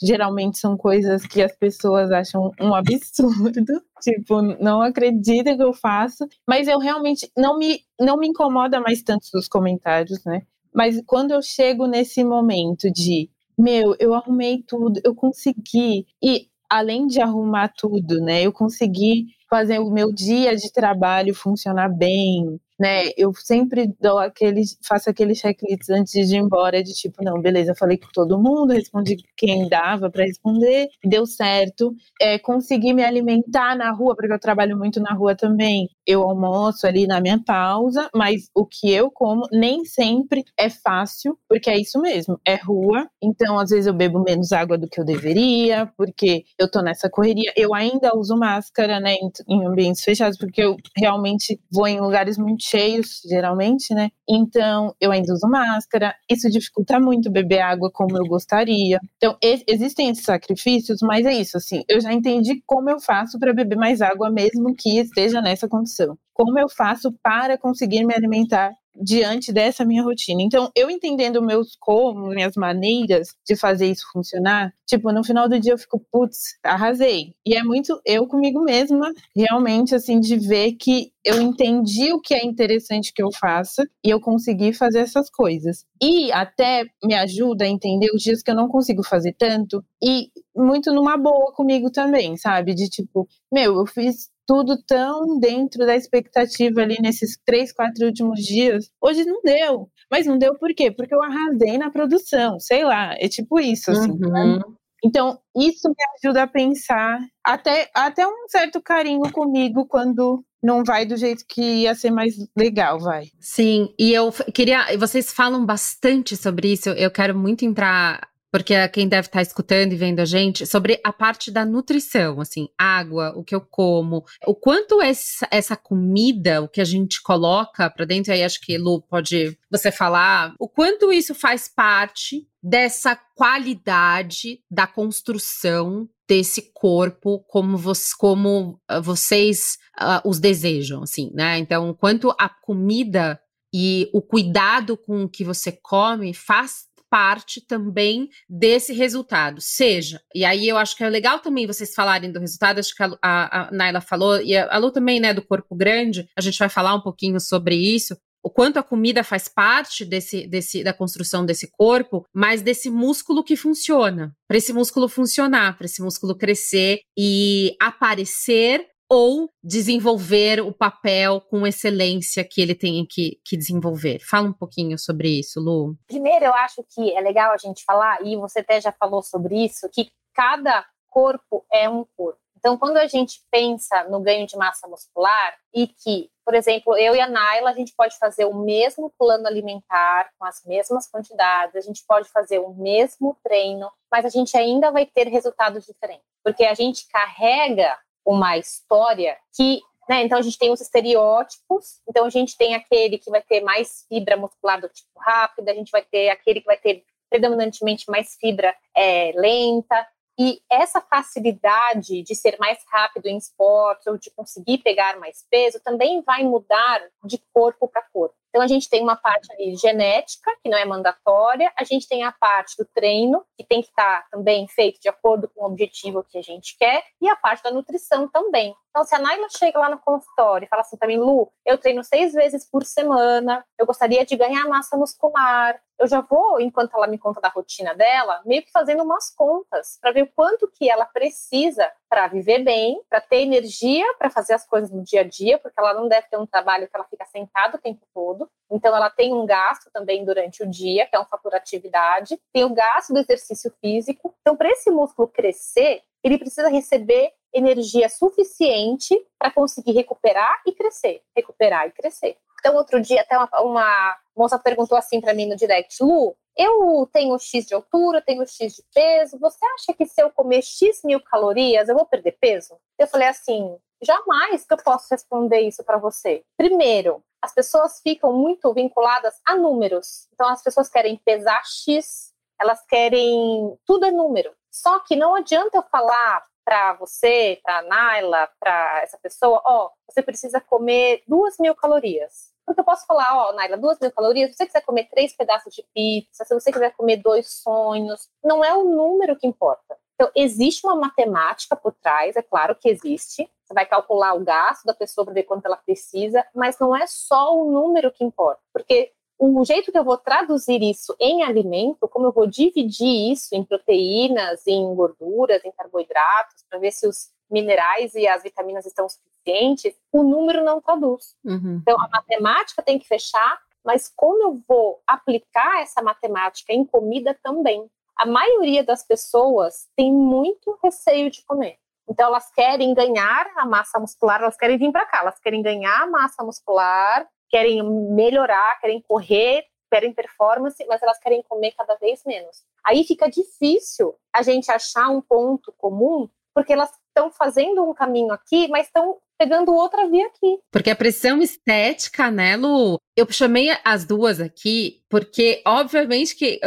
geralmente são coisas que as pessoas acham um absurdo, tipo, não acreditam que eu faço, mas eu realmente não me não me incomoda mais tanto os comentários, né? Mas quando eu chego nesse momento de meu, eu arrumei tudo, eu consegui. E além de arrumar tudo, né, eu consegui fazer o meu dia de trabalho funcionar bem, né? Eu sempre dou aquele, faço aquele checklist antes de ir embora, de tipo, não, beleza, falei com todo mundo, respondi quem dava para responder, deu certo. É, consegui me alimentar na rua, porque eu trabalho muito na rua também. Eu almoço ali na minha pausa, mas o que eu como nem sempre é fácil, porque é isso mesmo, é rua. Então, às vezes eu bebo menos água do que eu deveria, porque eu tô nessa correria. Eu ainda uso máscara, né, em, ambientes fechados, porque eu realmente vou em lugares muito cheios, geralmente, né? Então, eu ainda uso máscara. Isso dificulta muito beber água como eu gostaria. Então, existem esses sacrifícios, mas é isso, assim. Eu já entendi como eu faço para beber mais água, mesmo que esteja nessa condição. Como eu faço para conseguir me alimentar diante dessa minha rotina. Então, eu entendendo meus como, minhas maneiras de fazer isso funcionar, tipo, no final do dia eu fico, putz, arrasei. E é muito eu comigo mesma, realmente, assim, de ver que eu entendi o que é interessante que eu faça e eu consegui fazer essas coisas. E até me ajuda a entender os dias que eu não consigo fazer tanto e muito numa boa comigo também, sabe? De tipo, meu, eu fiz tudo tão dentro da expectativa ali nesses três, quatro últimos dias. Hoje não deu. Mas não deu por quê? Porque eu arrasei na produção, sei lá, é tipo isso, assim. Uhum. Então, isso me ajuda a pensar, até, até um certo carinho comigo quando não vai do jeito que ia ser mais legal, vai. Sim, e eu queria. Vocês falam bastante sobre isso, eu quero muito entrar porque é quem deve estar escutando e vendo a gente, sobre a parte da nutrição, assim, água, o que eu como, o quanto essa, essa comida, o que a gente coloca para dentro, aí acho que Lu pode você falar, o quanto isso faz parte dessa qualidade da construção desse corpo como, vo como uh, vocês uh, os desejam, assim, né? Então, quanto a comida e o cuidado com o que você come faz parte também desse resultado. Seja, e aí eu acho que é legal também vocês falarem do resultado, acho que a, a, a Naila falou, e a, a Lu também, né, do corpo grande, a gente vai falar um pouquinho sobre isso, o quanto a comida faz parte desse, desse, da construção desse corpo, mas desse músculo que funciona. Para esse músculo funcionar, para esse músculo crescer e aparecer ou desenvolver o papel com excelência que ele tem que, que desenvolver. Fala um pouquinho sobre isso, Lu. Primeiro, eu acho que é legal a gente falar, e você até já falou sobre isso, que cada corpo é um corpo. Então, quando a gente pensa no ganho de massa muscular e que, por exemplo, eu e a Naila, a gente pode fazer o mesmo plano alimentar com as mesmas quantidades, a gente pode fazer o mesmo treino, mas a gente ainda vai ter resultados diferentes, porque a gente carrega uma história que né, então a gente tem os estereótipos, então a gente tem aquele que vai ter mais fibra muscular do tipo rápida, a gente vai ter aquele que vai ter predominantemente mais fibra é, lenta, e essa facilidade de ser mais rápido em esporte ou de conseguir pegar mais peso também vai mudar de corpo para corpo. Então, a gente tem uma parte ali genética, que não é mandatória, a gente tem a parte do treino, que tem que estar também feito de acordo com o objetivo que a gente quer, e a parte da nutrição também. Então, se a Naila chega lá no consultório e fala assim para mim, Lu, eu treino seis vezes por semana, eu gostaria de ganhar massa muscular, eu já vou, enquanto ela me conta da rotina dela, meio que fazendo umas contas para ver o quanto que ela precisa para viver bem, para ter energia para fazer as coisas no dia a dia, porque ela não deve ter um trabalho que ela fica sentada o tempo todo. Então ela tem um gasto também durante o dia, que é um fator atividade, tem o gasto do exercício físico. Então para esse músculo crescer, ele precisa receber energia suficiente para conseguir recuperar e crescer, recuperar e crescer. Então, outro dia, até uma, uma moça perguntou assim para mim no direct: Lu, eu tenho X de altura, tenho X de peso, você acha que se eu comer X mil calorias, eu vou perder peso? Eu falei assim: jamais que eu posso responder isso para você. Primeiro, as pessoas ficam muito vinculadas a números. Então, as pessoas querem pesar X, elas querem. Tudo é número. Só que não adianta eu falar para você, para Naila, para essa pessoa, ó, você precisa comer duas mil calorias. Porque eu posso falar, ó, Naila, duas mil calorias, se você quiser comer três pedaços de pizza, se você quiser comer dois sonhos, não é o número que importa. Então, existe uma matemática por trás, é claro que existe. Você vai calcular o gasto da pessoa para ver quanto ela precisa, mas não é só o número que importa. Porque o jeito que eu vou traduzir isso em alimento, como eu vou dividir isso em proteínas, em gorduras, em carboidratos, para ver se os minerais e as vitaminas estão suficientes, o número não traduz. Uhum. Então, a matemática tem que fechar, mas como eu vou aplicar essa matemática em comida também? A maioria das pessoas tem muito receio de comer. Então, elas querem ganhar a massa muscular, elas querem vir para cá, elas querem ganhar a massa muscular, querem melhorar, querem correr, querem performance, mas elas querem comer cada vez menos. Aí fica difícil a gente achar um ponto comum, porque elas estão fazendo um caminho aqui, mas estão pegando outra via aqui. Porque a pressão estética, né, Lu? Eu chamei as duas aqui porque, obviamente, que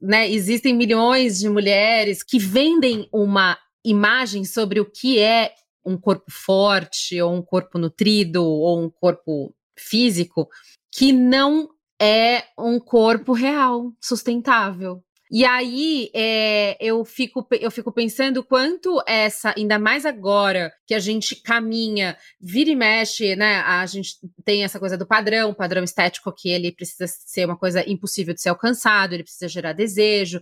né, existem milhões de mulheres que vendem uma imagem sobre o que é um corpo forte, ou um corpo nutrido, ou um corpo físico que não é um corpo real, sustentável. E aí é, eu, fico, eu fico pensando quanto essa, ainda mais agora que a gente caminha, vira e mexe, né? A gente tem essa coisa do padrão, padrão estético que ele precisa ser uma coisa impossível de ser alcançado, ele precisa gerar desejo,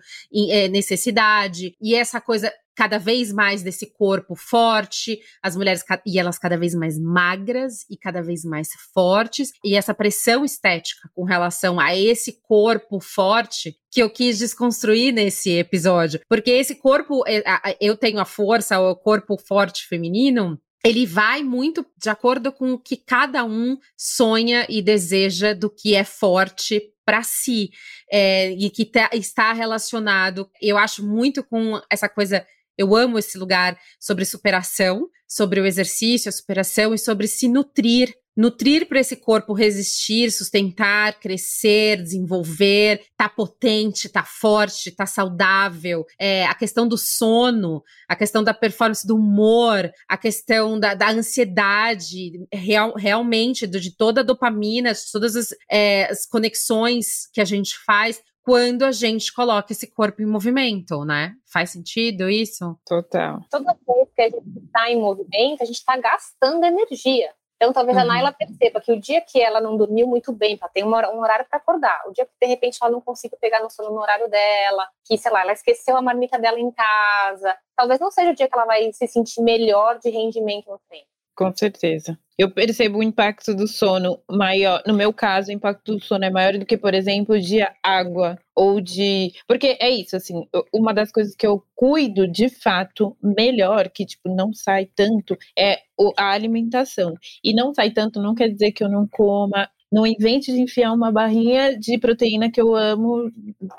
é, necessidade, e essa coisa cada vez mais desse corpo forte, as mulheres e elas cada vez mais magras e cada vez mais fortes, e essa pressão estética com relação a esse corpo forte que eu quis desconstruir nesse episódio, porque esse corpo, é, eu tenho a força, o corpo forte feminino, ele vai muito de acordo com o que cada um sonha e deseja do que é forte para si. É, e que tá, está relacionado, eu acho muito com essa coisa eu amo esse lugar sobre superação, sobre o exercício, a superação e sobre se nutrir. Nutrir para esse corpo resistir, sustentar, crescer, desenvolver, tá potente, tá forte, tá saudável, é, a questão do sono, a questão da performance do humor, a questão da, da ansiedade, real, realmente, de, toda a dopamina, de todas as, é, as conexões que a gente faz quando a gente coloca esse corpo em movimento, né? Faz sentido isso? Total. Toda vez que a gente está em movimento, a gente está gastando energia. Então, talvez uhum. a Naila perceba que o dia que ela não dormiu muito bem, ela tem um horário para acordar, o dia que de repente ela não consiga pegar no sono no horário dela, que, sei lá, ela esqueceu a marmita dela em casa, talvez não seja o dia que ela vai se sentir melhor de rendimento no treino. Com certeza. Eu percebo o impacto do sono maior. No meu caso, o impacto do sono é maior do que, por exemplo, de água ou de. Porque é isso, assim, uma das coisas que eu cuido de fato melhor, que, tipo, não sai tanto, é a alimentação. E não sai tanto não quer dizer que eu não coma não invente de enfiar uma barrinha de proteína que eu amo.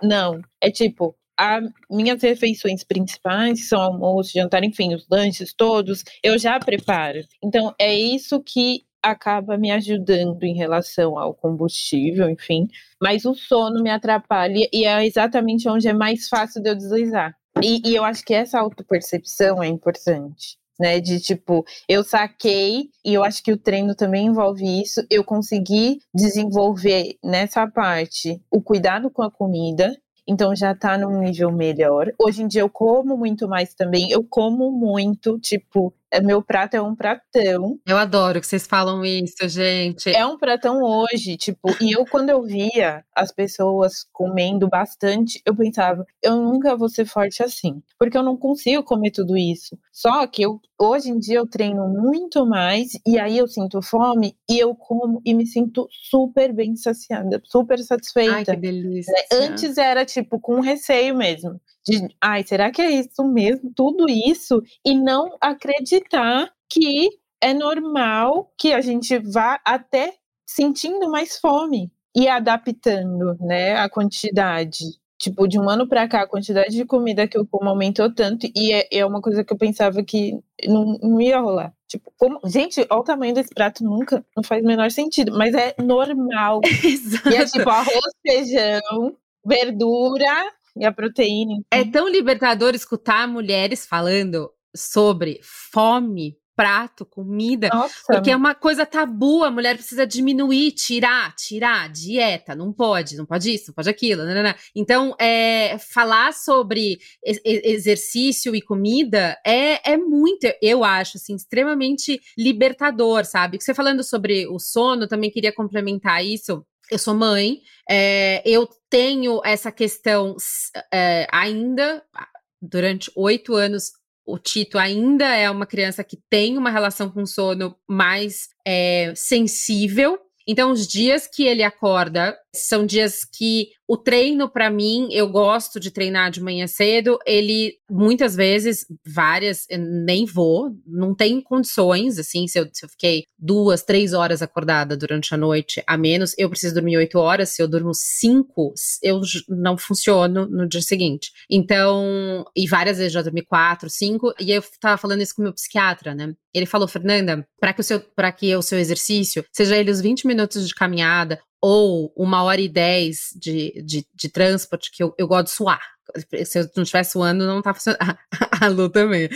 Não. É tipo, as minhas refeições principais são almoço, jantar, enfim, os lanches todos, eu já preparo. Então, é isso que acaba me ajudando em relação ao combustível, enfim. Mas o sono me atrapalha e é exatamente onde é mais fácil de eu deslizar. E, e eu acho que essa autopercepção é importante. Né, de tipo, eu saquei, e eu acho que o treino também envolve isso. Eu consegui desenvolver nessa parte o cuidado com a comida, então já tá num nível melhor. Hoje em dia eu como muito mais também. Eu como muito, tipo, meu prato é um pratão. Eu adoro que vocês falam isso, gente. É um pratão hoje, tipo, e eu quando eu via as pessoas comendo bastante, eu pensava, eu nunca vou ser forte assim, porque eu não consigo comer tudo isso. Só que eu hoje em dia eu treino muito mais e aí eu sinto fome e eu como e me sinto super bem saciada, super satisfeita. Ai, que delícia. Antes era tipo com receio mesmo de, ai, será que é isso mesmo? Tudo isso e não acreditar que é normal que a gente vá até sentindo mais fome e adaptando, né, a quantidade. Tipo, de um ano para cá, a quantidade de comida que eu como aumentou tanto e é, é uma coisa que eu pensava que não, não ia rolar. Tipo, como... gente, olha o tamanho desse prato, nunca, não faz o menor sentido, mas é normal. e é tipo arroz, feijão, verdura, e a proteína. É então. tão libertador escutar mulheres falando sobre fome prato, comida, Nossa. porque é uma coisa tabu, a mulher precisa diminuir, tirar, tirar, dieta, não pode, não pode isso, não pode aquilo, não, não, não. então é, falar sobre exercício e comida é, é muito, eu acho, assim, extremamente libertador, sabe? Você falando sobre o sono, também queria complementar isso, eu sou mãe, é, eu tenho essa questão é, ainda, durante oito anos, o Tito ainda é uma criança que tem uma relação com sono mais é, sensível. Então, os dias que ele acorda são dias que o treino, para mim, eu gosto de treinar de manhã cedo. Ele, muitas vezes, várias, nem vou, não tem condições, assim, se eu, se eu fiquei duas, três horas acordada durante a noite, a menos, eu preciso dormir oito horas. Se eu durmo cinco, eu não funciono no dia seguinte. Então, e várias vezes já dormi quatro, cinco, e eu tava falando isso com o meu psiquiatra, né? Ele falou, Fernanda, para que o seu, que o seu exercício, seja ele os 20 minutos de caminhada ou uma hora e dez de, de, de transporte, que eu, eu gosto de suar. Se eu não estiver suando, não tá funcionando. A Lu também.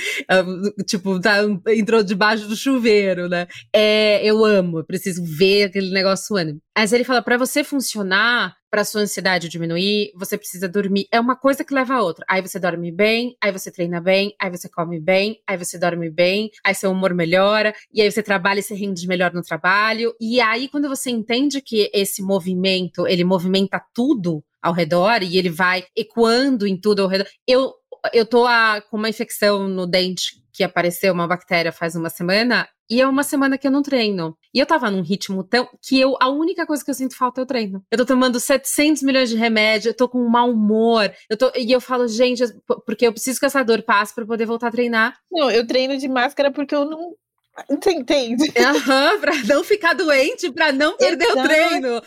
tipo, tá, entrou debaixo do chuveiro, né? É, eu amo, eu preciso ver aquele negócio suando. Mas ele fala: para você funcionar, para sua ansiedade diminuir, você precisa dormir. É uma coisa que leva a outra. Aí você dorme bem, aí você treina bem, aí você come bem, aí você dorme bem, aí seu humor melhora, e aí você trabalha e se rende melhor no trabalho. E aí, quando você entende que esse movimento, ele movimenta tudo ao redor e ele vai ecoando em tudo ao redor. Eu eu tô a, com uma infecção no dente que apareceu uma bactéria faz uma semana e é uma semana que eu não treino. E eu tava num ritmo tão que eu a única coisa que eu sinto falta é o treino. Eu tô tomando 700 milhões de remédio, eu tô com um mau humor. Eu tô e eu falo, gente, porque eu preciso que essa dor passe para poder voltar a treinar. Não, eu treino de máscara porque eu não você entende? Aham, uhum, pra não ficar doente, pra não perder Exato. o treino.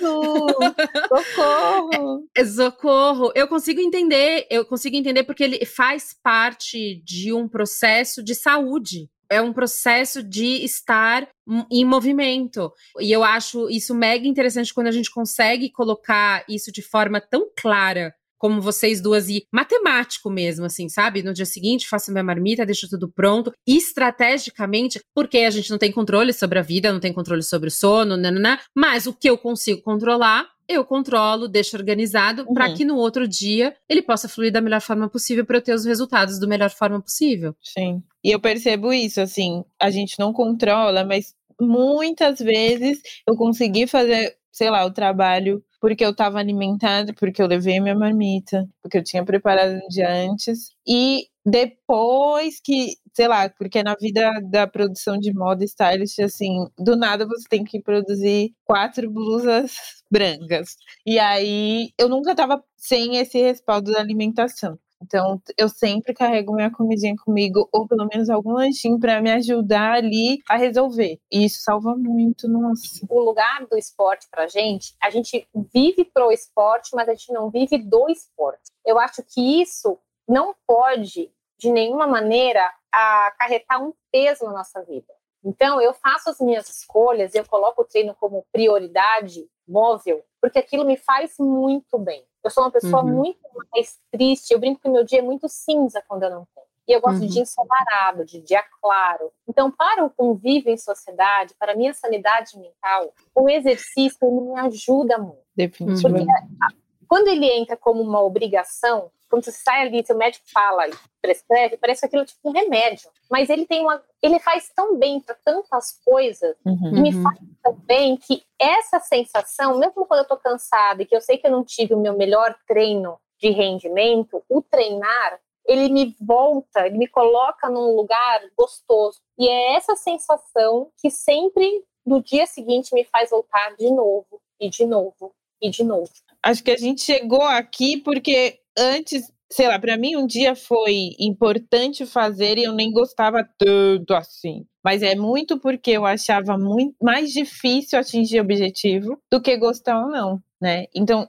Socorro! É, socorro! Eu consigo entender, eu consigo entender porque ele faz parte de um processo de saúde. É um processo de estar em movimento. E eu acho isso mega interessante quando a gente consegue colocar isso de forma tão clara como vocês duas e matemático mesmo, assim, sabe? No dia seguinte, faço minha marmita, deixo tudo pronto, estrategicamente, porque a gente não tem controle sobre a vida, não tem controle sobre o sono, nanana, mas o que eu consigo controlar, eu controlo, deixo organizado, uhum. para que no outro dia ele possa fluir da melhor forma possível para eu ter os resultados da melhor forma possível. Sim. E eu percebo isso, assim, a gente não controla, mas muitas vezes eu consegui fazer, sei lá, o trabalho porque eu estava alimentada, porque eu levei minha marmita, porque eu tinha preparado um dia antes. E depois que, sei lá, porque na vida da produção de moda stylist, assim, do nada você tem que produzir quatro blusas brancas. E aí eu nunca estava sem esse respaldo da alimentação. Então, eu sempre carrego minha comidinha comigo, ou pelo menos algum lanchinho para me ajudar ali a resolver. E isso salva muito, nossa. O lugar do esporte pra gente, a gente vive pro esporte, mas a gente não vive do esporte. Eu acho que isso não pode, de nenhuma maneira, acarretar um peso na nossa vida. Então, eu faço as minhas escolhas, eu coloco o treino como prioridade móvel, porque aquilo me faz muito bem. Eu sou uma pessoa uhum. muito mais triste. Eu brinco que meu dia é muito cinza quando eu não tenho. E eu gosto uhum. de dia ensolarado, de dia claro. Então, para o convívio em sociedade, para a minha sanidade mental, o exercício me ajuda muito. Definitivamente. Porque quando ele entra como uma obrigação, quando você sai ali, seu médico fala e prescreve, parece aquilo tipo um remédio. Mas ele tem uma. Ele faz tão bem para tantas coisas, uhum. e me faz tão bem que essa sensação, mesmo quando eu tô cansada e que eu sei que eu não tive o meu melhor treino de rendimento, o treinar, ele me volta, ele me coloca num lugar gostoso. E é essa sensação que sempre no dia seguinte me faz voltar de novo, e de novo, e de novo. Acho que a gente chegou aqui porque antes, sei lá, para mim um dia foi importante fazer e eu nem gostava tanto assim. Mas é muito porque eu achava muito mais difícil atingir objetivo do que gostar ou não, né? Então,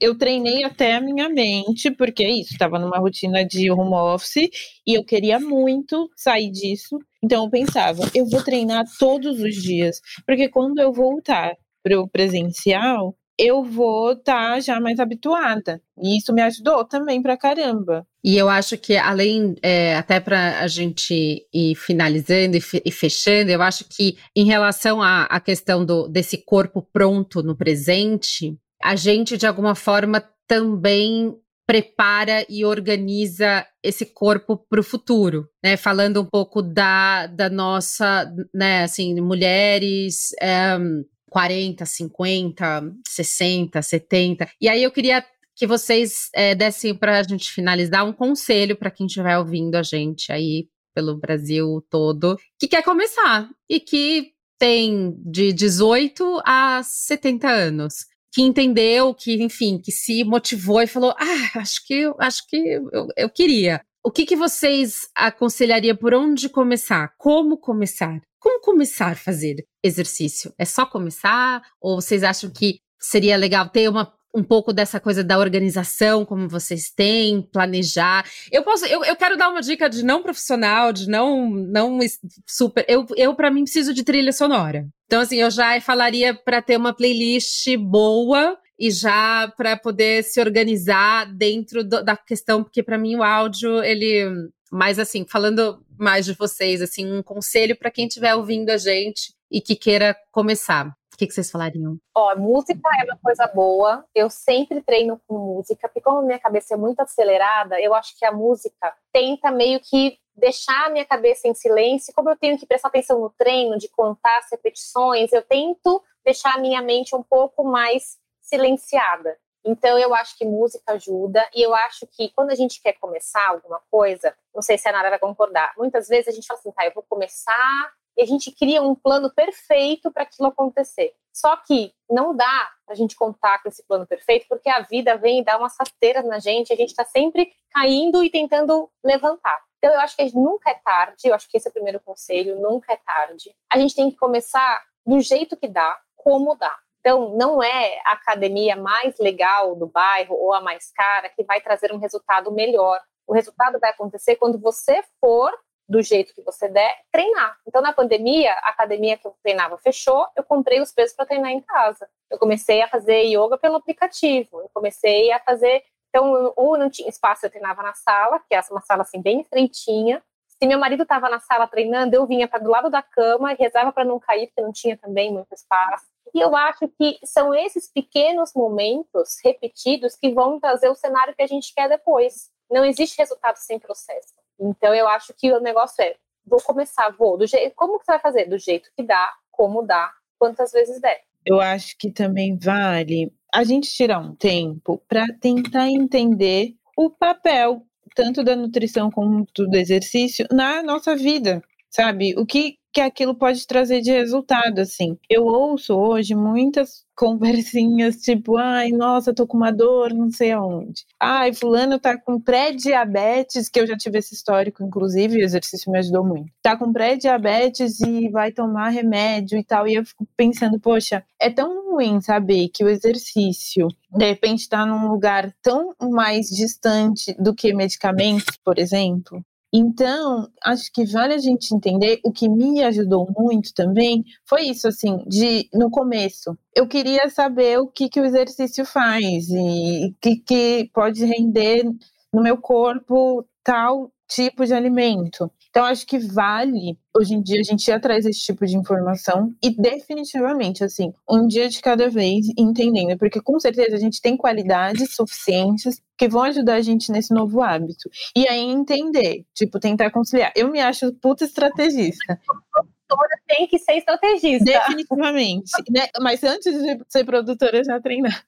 eu treinei até a minha mente, porque é isso, estava numa rotina de home office e eu queria muito sair disso. Então eu pensava, eu vou treinar todos os dias, porque quando eu voltar para o presencial, eu vou estar tá já mais habituada. E isso me ajudou também pra caramba. E eu acho que, além, é, até para a gente ir finalizando e, fechando, eu acho que, em relação à, questão do, desse corpo pronto no presente, a gente, de alguma forma, também prepara e organiza esse corpo para o futuro, né? Falando um pouco da, da nossa, né, assim, mulheres. É, 40, 50, 60, 70. E aí eu queria que vocês é, dessem para a gente finalizar um conselho para quem estiver ouvindo a gente aí pelo Brasil todo, que quer começar e que tem de 18 a 70 anos, que entendeu, que enfim, que se motivou e falou: "Ah, acho que acho que eu, eu queria". O que, que vocês aconselhariam por onde começar? Como começar? Como começar a fazer exercício? É só começar? Ou vocês acham que seria legal ter uma um pouco dessa coisa da organização, como vocês têm, planejar. Eu posso, eu, eu quero dar uma dica de não profissional, de não, não super. Eu, eu para mim preciso de trilha sonora. Então assim, eu já falaria para ter uma playlist boa e já para poder se organizar dentro do, da questão, porque para mim o áudio ele, mas assim, falando mais de vocês, assim, um conselho para quem estiver ouvindo a gente e que queira começar. O que, que vocês falariam? Ó, música é uma coisa boa. Eu sempre treino com música, porque como minha cabeça é muito acelerada, eu acho que a música tenta meio que deixar a minha cabeça em silêncio. Como eu tenho que prestar atenção no treino, de contar as repetições, eu tento deixar a minha mente um pouco mais silenciada. Então, eu acho que música ajuda, e eu acho que quando a gente quer começar alguma coisa, não sei se a Nara vai concordar, muitas vezes a gente fala assim, tá, eu vou começar e a gente cria um plano perfeito para aquilo acontecer. Só que não dá para a gente contar com esse plano perfeito, porque a vida vem e dá umas rasteiras na gente, a gente está sempre caindo e tentando levantar. Então, eu acho que nunca é tarde, eu acho que esse é o primeiro conselho, nunca é tarde. A gente tem que começar do jeito que dá, como dá. Então, não é a academia mais legal do bairro ou a mais cara que vai trazer um resultado melhor. O resultado vai acontecer quando você for do jeito que você der, treinar. Então, na pandemia, a academia que eu treinava fechou, eu comprei os pesos para treinar em casa. Eu comecei a fazer yoga pelo aplicativo, eu comecei a fazer. Então, ou não tinha espaço, eu treinava na sala, que é uma sala assim, bem estreitinha. Se meu marido estava na sala treinando, eu vinha para do lado da cama e rezava para não cair, porque não tinha também muito espaço. E eu acho que são esses pequenos momentos repetidos que vão trazer o cenário que a gente quer depois. Não existe resultado sem processo. Então eu acho que o negócio é, vou começar, vou, do jeito, como que você vai fazer? Do jeito que dá, como dá, quantas vezes der. Eu acho que também vale a gente tirar um tempo para tentar entender o papel tanto da nutrição como do exercício na nossa vida, sabe? O que que aquilo pode trazer de resultado, assim. Eu ouço hoje muitas conversinhas tipo, ai, nossa, tô com uma dor, não sei aonde. Ai, fulano tá com pré-diabetes, que eu já tive esse histórico, inclusive, o exercício me ajudou muito. Tá com pré-diabetes e vai tomar remédio e tal. E eu fico pensando, poxa, é tão ruim saber que o exercício, de repente, tá num lugar tão mais distante do que medicamentos, por exemplo. Então, acho que vale a gente entender o que me ajudou muito também foi isso, assim, de no começo. Eu queria saber o que, que o exercício faz e o que, que pode render no meu corpo tal tipo de alimento. Então, acho que vale, hoje em dia, a gente ir atrás desse tipo de informação e definitivamente, assim, um dia de cada vez entendendo, porque com certeza a gente tem qualidades suficientes que vão ajudar a gente nesse novo hábito. E aí entender, tipo, tentar conciliar. Eu me acho puta estrategista produtora tem que ser estrategista. Definitivamente. né? Mas antes de ser produtora, já treinar.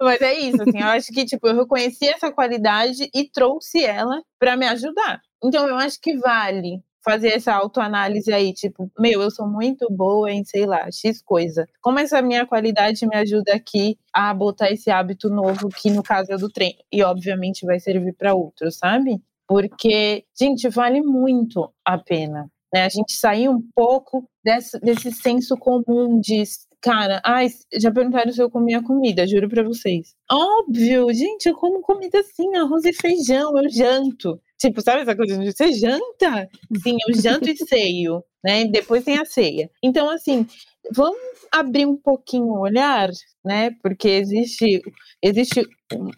Mas é isso, assim, eu acho que, tipo, eu reconheci essa qualidade e trouxe ela para me ajudar. Então, eu acho que vale fazer essa autoanálise aí, tipo, meu, eu sou muito boa em, sei lá, X coisa. Como essa minha qualidade me ajuda aqui a botar esse hábito novo, que no caso é do treino, e obviamente vai servir para outros, sabe? Porque, gente, vale muito a pena. Né? A gente sair um pouco desse, desse senso comum de Cara, ai, já perguntaram se eu comia comida, juro pra vocês. Óbvio, gente, eu como comida assim, arroz e feijão, eu janto. Tipo, sabe essa coisa de você janta? Sim, eu janto e ceio, né? Depois tem a ceia. Então, assim, vamos abrir um pouquinho o olhar, né? Porque existe, existe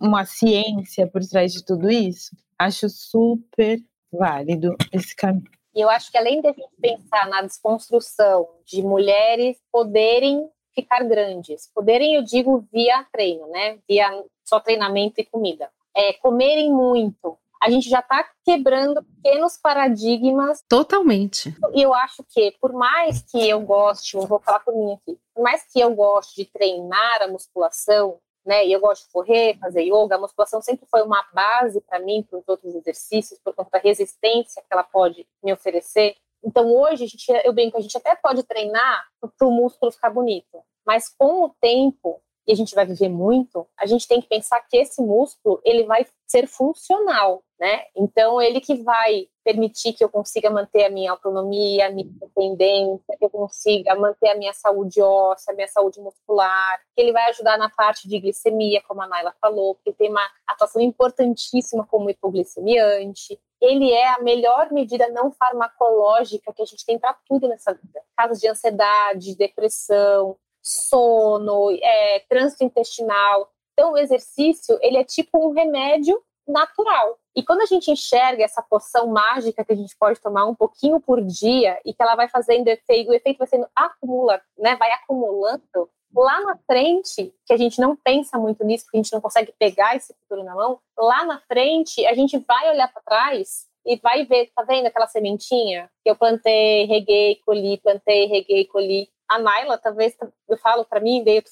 uma ciência por trás de tudo isso. Acho super válido esse caminho. E eu acho que além de a gente pensar na desconstrução de mulheres poderem ficar grandes, poderem, eu digo, via treino, né? Via só treinamento e comida. É, comerem muito. a gente já está quebrando pequenos paradigmas. Totalmente. E eu acho que, por mais que eu goste, eu vou falar por mim aqui, por mais que eu goste de treinar a musculação, né, e eu gosto de correr, fazer yoga, a musculação sempre foi uma base para mim, para os outros exercícios, por conta da resistência que ela pode me oferecer. Então, hoje, gente, eu brinco, a gente até pode treinar para o músculo ficar bonito, mas com o tempo, e a gente vai viver muito, a gente tem que pensar que esse músculo ele vai ser funcional, né? Então ele que vai permitir que eu consiga manter a minha autonomia, a minha independência, que eu consiga manter a minha saúde óssea, a minha saúde muscular, que ele vai ajudar na parte de glicemia, como a Naila falou, porque tem uma atuação importantíssima como hipoglicemiante. Ele é a melhor medida não farmacológica que a gente tem para tudo nessa vida. Casos de ansiedade, depressão, sono, é, trânsito intestinal. Então, o exercício, ele é tipo um remédio natural. E quando a gente enxerga essa poção mágica que a gente pode tomar um pouquinho por dia e que ela vai fazendo efeito, o efeito vai sendo acumula, né, vai acumulando, lá na frente, que a gente não pensa muito nisso, porque a gente não consegue pegar esse futuro na mão, lá na frente a gente vai olhar para trás e vai ver, tá vendo aquela sementinha que eu plantei, reguei, colhi, plantei, reguei, colhi a Naila, talvez eu falo para mim, daí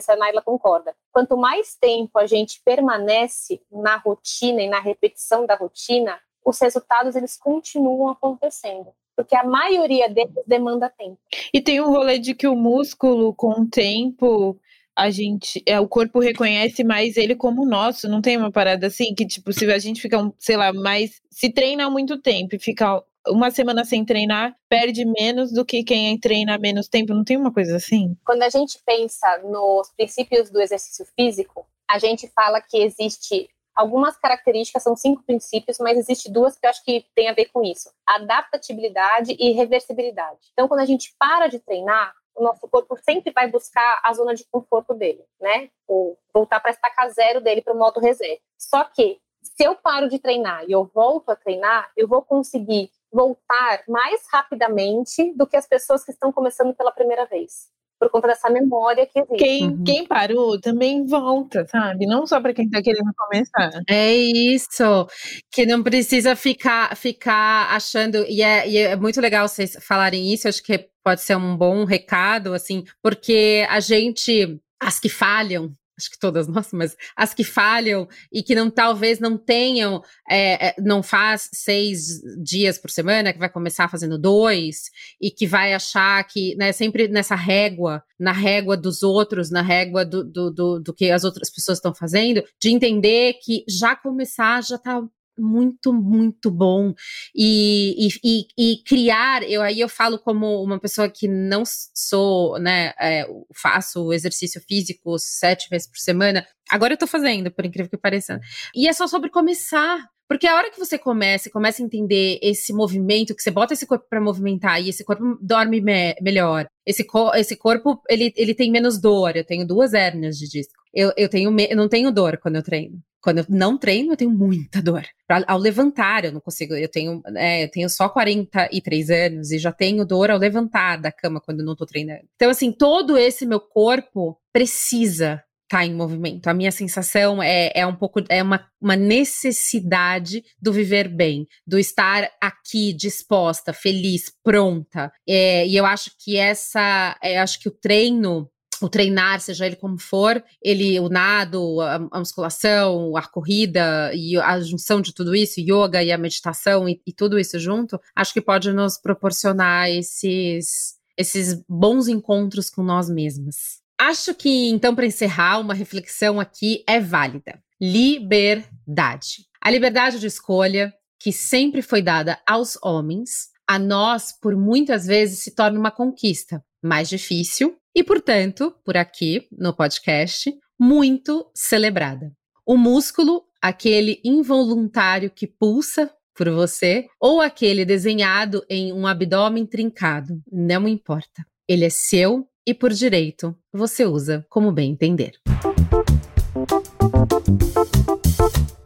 se a Naila concorda. Quanto mais tempo a gente permanece na rotina e na repetição da rotina, os resultados eles continuam acontecendo. Porque a maioria deles demanda tempo. E tem um rolê de que o músculo, com o tempo, a gente, é, o corpo reconhece mais ele como nosso, não tem uma parada assim que tipo, se a gente fica, sei lá, mais se treina há muito tempo e fica uma semana sem treinar perde menos do que quem treina menos tempo. Não tem uma coisa assim? Quando a gente pensa nos princípios do exercício físico, a gente fala que existe algumas características, são cinco princípios, mas existe duas que eu acho que tem a ver com isso: adaptabilidade e reversibilidade. Então, quando a gente para de treinar, o nosso corpo sempre vai buscar a zona de conforto dele, né? Ou voltar para estacar zero dele para o modo reserva. Só que se eu paro de treinar e eu volto a treinar, eu vou conseguir voltar mais rapidamente do que as pessoas que estão começando pela primeira vez. Por conta dessa memória que existe. Quem, uhum. quem parou também volta, sabe? Não só para quem está querendo começar. É isso. Que não precisa ficar, ficar achando. E é, e é muito legal vocês falarem isso. Acho que pode ser um bom recado, assim, porque a gente. As que falham, acho que todas nós, mas as que falham e que não talvez não tenham, é, é, não faz seis dias por semana, que vai começar fazendo dois, e que vai achar que, né, sempre nessa régua, na régua dos outros, na régua do, do, do, do que as outras pessoas estão fazendo, de entender que já começar já tá muito, muito bom. E, e, e, criar, eu aí eu falo como uma pessoa que não sou, né, é, faço exercício físico sete vezes por semana. Agora eu tô fazendo, por incrível que pareça. E é só sobre começar. Porque a hora que você começa, começa a entender esse movimento, que você bota esse corpo para movimentar e esse corpo dorme me melhor, esse, co esse corpo ele, ele tem menos dor. Eu tenho duas hérnias de disco. Eu, eu, tenho eu não tenho dor quando eu treino. Quando eu não treino, eu tenho muita dor. Pra, ao levantar, eu não consigo. Eu tenho, é, eu tenho só 43 anos e já tenho dor ao levantar da cama quando eu não tô treinando. Então, assim, todo esse meu corpo precisa estar tá em movimento. A minha sensação é, é um pouco, é uma, uma necessidade do viver bem, do estar aqui disposta, feliz, pronta. É, e eu acho que essa, é, acho que o treino o treinar, seja ele como for, ele, o nado, a, a, musculação, a corrida e a junção de tudo isso, yoga e a meditação e, e tudo isso junto, acho que pode nos proporcionar esses, esses bons encontros com nós mesmas. Acho que, então, para encerrar, uma reflexão aqui é válida. Liberdade. A liberdade de escolha, que sempre foi dada aos homens, a nós, por muitas vezes, se torna uma conquista mais difícil, e, portanto, por aqui no podcast, muito celebrada. O músculo, aquele involuntário que pulsa por você, ou aquele desenhado em um abdômen trincado, não importa. Ele é seu e, por direito, você usa como bem entender.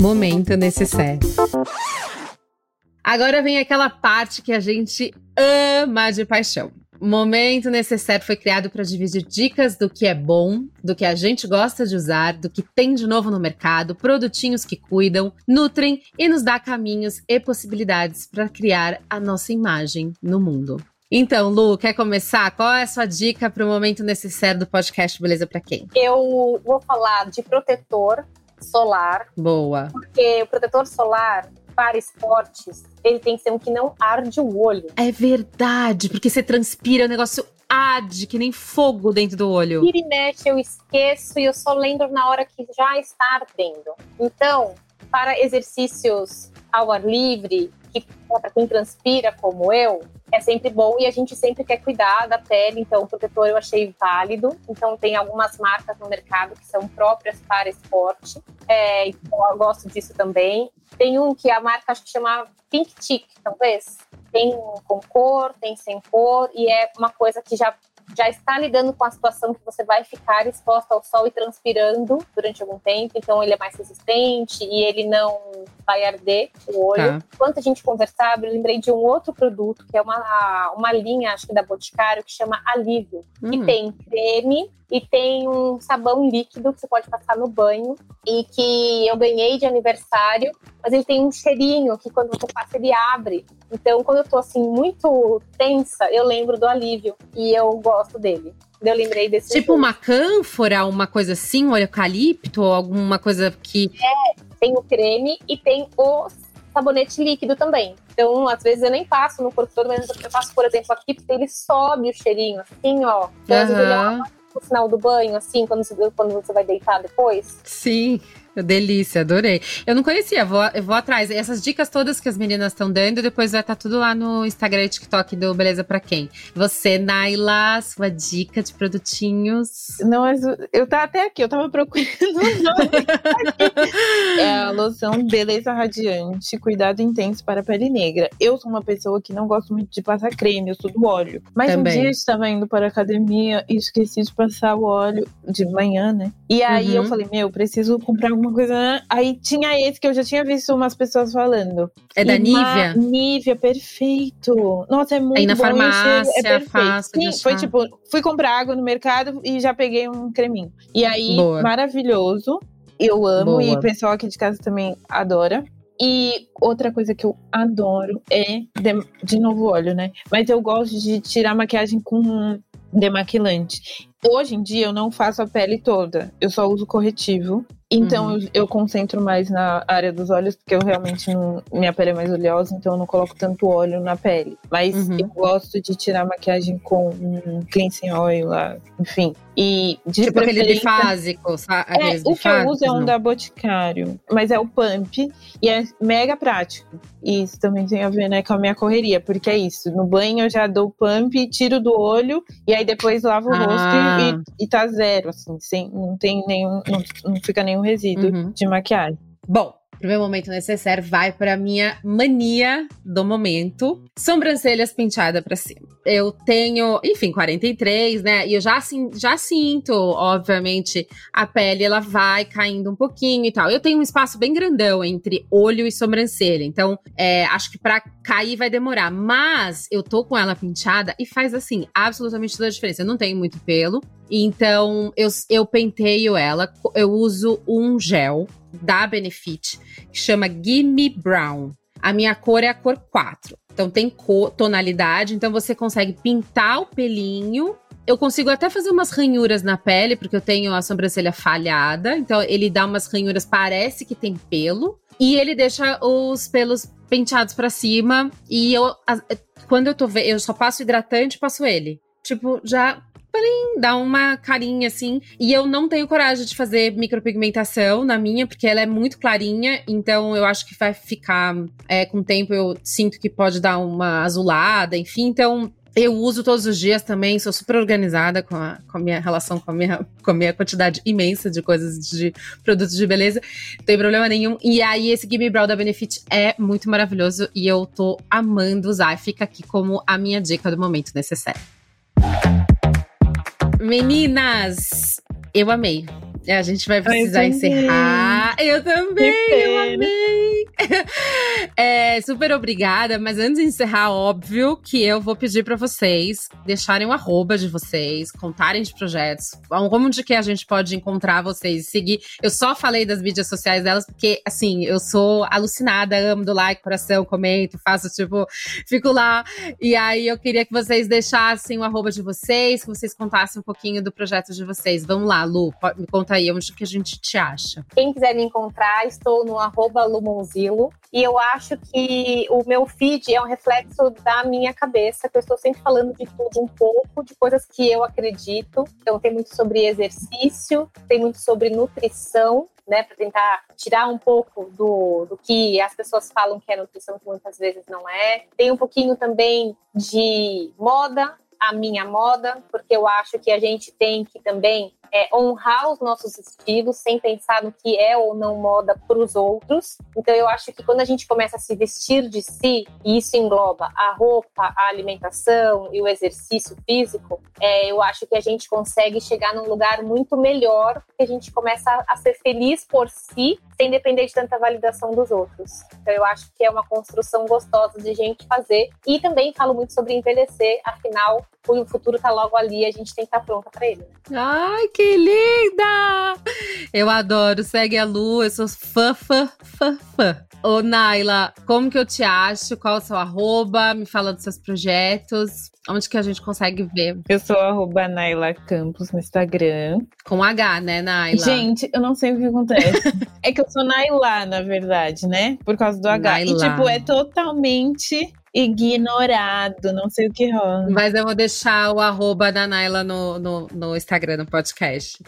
Momento necessário. Agora vem aquela parte que a gente ama de paixão Momento Necessário foi criado para dividir dicas do que é bom, do que a gente gosta de usar, do que tem de novo no mercado, produtinhos que cuidam, nutrem e nos dá caminhos e possibilidades para criar a nossa imagem no mundo. Então, Lu, quer começar? Qual é a sua dica para o momento necessário do podcast Beleza para quem? Eu vou falar de protetor solar. Boa. Porque o protetor solar para esportes, ele tem que ser um que não arde o olho. É verdade, porque você transpira, o negócio arde, que nem fogo dentro do olho. Vira e mexe, eu esqueço e eu só lembro na hora que já está ardendo. Então, para exercícios ao ar livre, que para quem transpira como eu, é sempre bom e a gente sempre quer cuidar da pele, então o protetor eu achei válido. Então tem algumas marcas no mercado que são próprias para esporte, é, então eu gosto disso também. Tem um que a marca acho que chama Pink Tick, talvez. Tem com cor, tem sem cor e é uma coisa que já já está lidando com a situação que você vai ficar exposta ao sol e transpirando durante algum tempo, então ele é mais resistente e ele não vai arder o olho. Tá. Enquanto a gente conversava, eu lembrei de um outro produto, que é uma, uma linha, acho que da Boticário, que chama Alívio, hum. que tem creme e tem um sabão líquido que você pode passar no banho e que eu ganhei de aniversário, mas ele tem um cheirinho que quando você passa ele abre. Então, quando eu tô assim muito tensa, eu lembro do alívio e eu gosto dele. Eu lembrei desse. Tipo uma cânfora, uma coisa assim, um eucalipto, alguma coisa que. É, tem o creme e tem o sabonete líquido também. Então, às vezes eu nem passo no corpo todo, mas eu passo, por exemplo, aqui, porque ele sobe o cheirinho, assim, ó. Então, uhum. às vezes ele é no final do banho, assim, quando você, quando você vai deitar depois. Sim. Delícia, adorei. Eu não conhecia, vou, eu vou atrás. Essas dicas todas que as meninas estão dando, depois vai estar tá tudo lá no Instagram e TikTok do Beleza Pra Quem. Você, Naila, sua dica de produtinhos. Não, mas eu tava até aqui, eu tava procurando É a loção Beleza Radiante, cuidado intenso para pele negra. Eu sou uma pessoa que não gosto muito de passar creme, eu sou do óleo. Mas Também. um dia eu estava indo para a academia e esqueci de passar o óleo de manhã, né? E aí uhum. eu falei, meu, preciso comprar alguma coisa. Né? Aí tinha esse que eu já tinha visto umas pessoas falando. É da Nivea? Nivea, perfeito. Nossa, é muito Aí na bom. farmácia, é perfeito. fácil Sim, foi tipo, fui comprar água no mercado e já peguei um creminho. E aí, Boa. maravilhoso. Eu amo Boa. e o pessoal aqui de casa também adora. E outra coisa que eu adoro é, de, de novo, óleo, né? Mas eu gosto de tirar maquiagem com demaquilante. Hoje em dia eu não faço a pele toda, eu só uso corretivo. Então uhum. eu, concentro mais na área dos olhos, porque eu realmente não. Minha pele é mais oleosa, então eu não coloco tanto óleo na pele. Mas uhum. eu gosto de tirar maquiagem com um cleansing oil lá, enfim. E de tipo aquele bifásico, sabe? É, o que eu uso é um não. da Boticário, mas é o Pump e é mega prático. E isso também tem a ver né, com a minha correria, porque é isso. No banho eu já dou pump, tiro do olho e aí depois lavo o ah. rosto e, e tá zero, assim, sem, não tem nenhum, não, não fica nenhum resíduo uhum. de maquiagem. Bom, pro meu momento necessário, vai para minha mania do momento. Sobrancelhas penteada para cima. Eu tenho, enfim, 43, né? E eu já, assim, já sinto, obviamente, a pele ela vai caindo um pouquinho e tal. Eu tenho um espaço bem grandão entre olho e sobrancelha. Então, é, acho que para cair vai demorar. Mas eu tô com ela penteada e faz, assim, absolutamente toda a diferença. Eu não tenho muito pelo. Então, eu, eu penteio ela. Eu uso um gel da Benefit, que chama Gimme Brown. A minha cor é a cor 4. Então tem tonalidade, então você consegue pintar o pelinho. Eu consigo até fazer umas ranhuras na pele, porque eu tenho a sobrancelha falhada. Então ele dá umas ranhuras, parece que tem pelo. E ele deixa os pelos penteados para cima. E eu, quando eu tô vendo, eu só passo hidratante, passo ele. Tipo, já plim, dá uma carinha assim. E eu não tenho coragem de fazer micropigmentação na minha, porque ela é muito clarinha, então eu acho que vai ficar é, com o tempo. Eu sinto que pode dar uma azulada, enfim. Então eu uso todos os dias também, sou super organizada com a, com a minha relação com a minha, com a minha quantidade imensa de coisas de produtos de beleza. Não tem problema nenhum. E aí, esse Gimme Brow da Benefit é muito maravilhoso e eu tô amando usar. Fica aqui como a minha dica do momento necessário. Meninas, eu amei. A gente vai precisar eu encerrar. Eu também, eu amei. É, super obrigada, mas antes de encerrar, óbvio que eu vou pedir para vocês deixarem o arroba de vocês, contarem de projetos, como de que a gente pode encontrar vocês, seguir. Eu só falei das mídias sociais delas porque, assim, eu sou alucinada, amo do like, coração, comento, faço tipo, fico lá. E aí eu queria que vocês deixassem o arroba de vocês, que vocês contassem um pouquinho do projeto de vocês. Vamos lá, Lu, me conta aí onde que a gente te acha. Quem quiser me encontrar, estou no arroba Lumonzilo. E eu acho que o meu feed é um reflexo da minha cabeça, que eu estou sempre falando de tudo um pouco, de coisas que eu acredito. Então tem muito sobre exercício, tem muito sobre nutrição, né, para tentar tirar um pouco do, do que as pessoas falam que é nutrição, que muitas vezes não é. Tem um pouquinho também de moda, a minha moda, porque eu acho que a gente tem que também é, honrar os nossos estilos sem pensar no que é ou não moda para os outros. Então eu acho que quando a gente começa a se vestir de si, e isso engloba a roupa, a alimentação e o exercício físico, é, eu acho que a gente consegue chegar num lugar muito melhor, porque a gente começa a, a ser feliz por si, sem depender de tanta validação dos outros. Então eu acho que é uma construção gostosa de gente fazer. E também falo muito sobre envelhecer, afinal, o futuro está logo ali, a gente tem que estar tá pronta para ele. Né? Ai, que que linda! Eu adoro. Segue a Lu, eu sou fã, fã, fã, fã. Ô, Naila, como que eu te acho? Qual é o seu arroba? Me fala dos seus projetos. Onde que a gente consegue ver? Eu sou arroba Naila Campos no Instagram. Com H, né, Naila? Gente, eu não sei o que acontece. é que eu sou Naila, na verdade, né? Por causa do H. Naila. E, tipo, é totalmente ignorado, não sei o que rola. Mas eu vou deixar o arroba da Naila no, no, no Instagram, no podcast.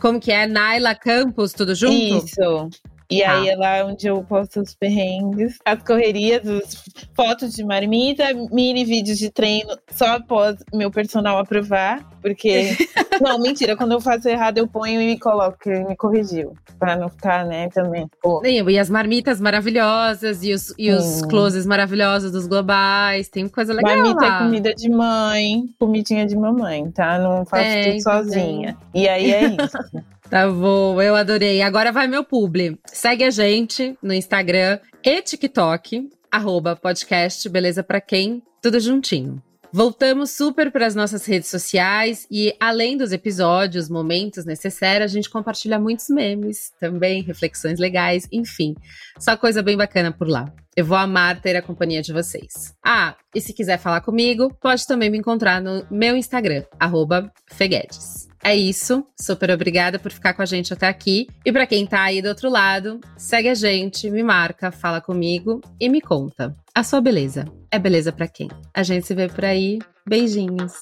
Como que é? Naila Campos, tudo junto? Isso. E ah. aí é lá onde eu posto os perrengues, as correrias, as fotos de marmita, mini vídeos de treino, só após meu personal aprovar. Porque. não, mentira, quando eu faço errado, eu ponho e me coloco, que ele me corrigiu. Pra não ficar, né, também. Pô. E as marmitas maravilhosas, e os, e os closes maravilhosos dos globais, tem coisa legal. Marmita lá. é comida de mãe, comidinha de mamãe, tá? Não faço é, tudo sozinha. E aí é isso. Tá bom, eu adorei. Agora vai meu publi. Segue a gente no Instagram e TikTok, arroba podcast Beleza Pra Quem, tudo juntinho. Voltamos super para as nossas redes sociais e, além dos episódios, momentos necessários, a gente compartilha muitos memes, também reflexões legais, enfim, só coisa bem bacana por lá. Eu vou amar ter a companhia de vocês. Ah, e se quiser falar comigo, pode também me encontrar no meu Instagram, Feguedes. É isso. Super obrigada por ficar com a gente até aqui. E para quem tá aí do outro lado, segue a gente, me marca, fala comigo e me conta. A sua beleza é beleza para quem? A gente se vê por aí. Beijinhos.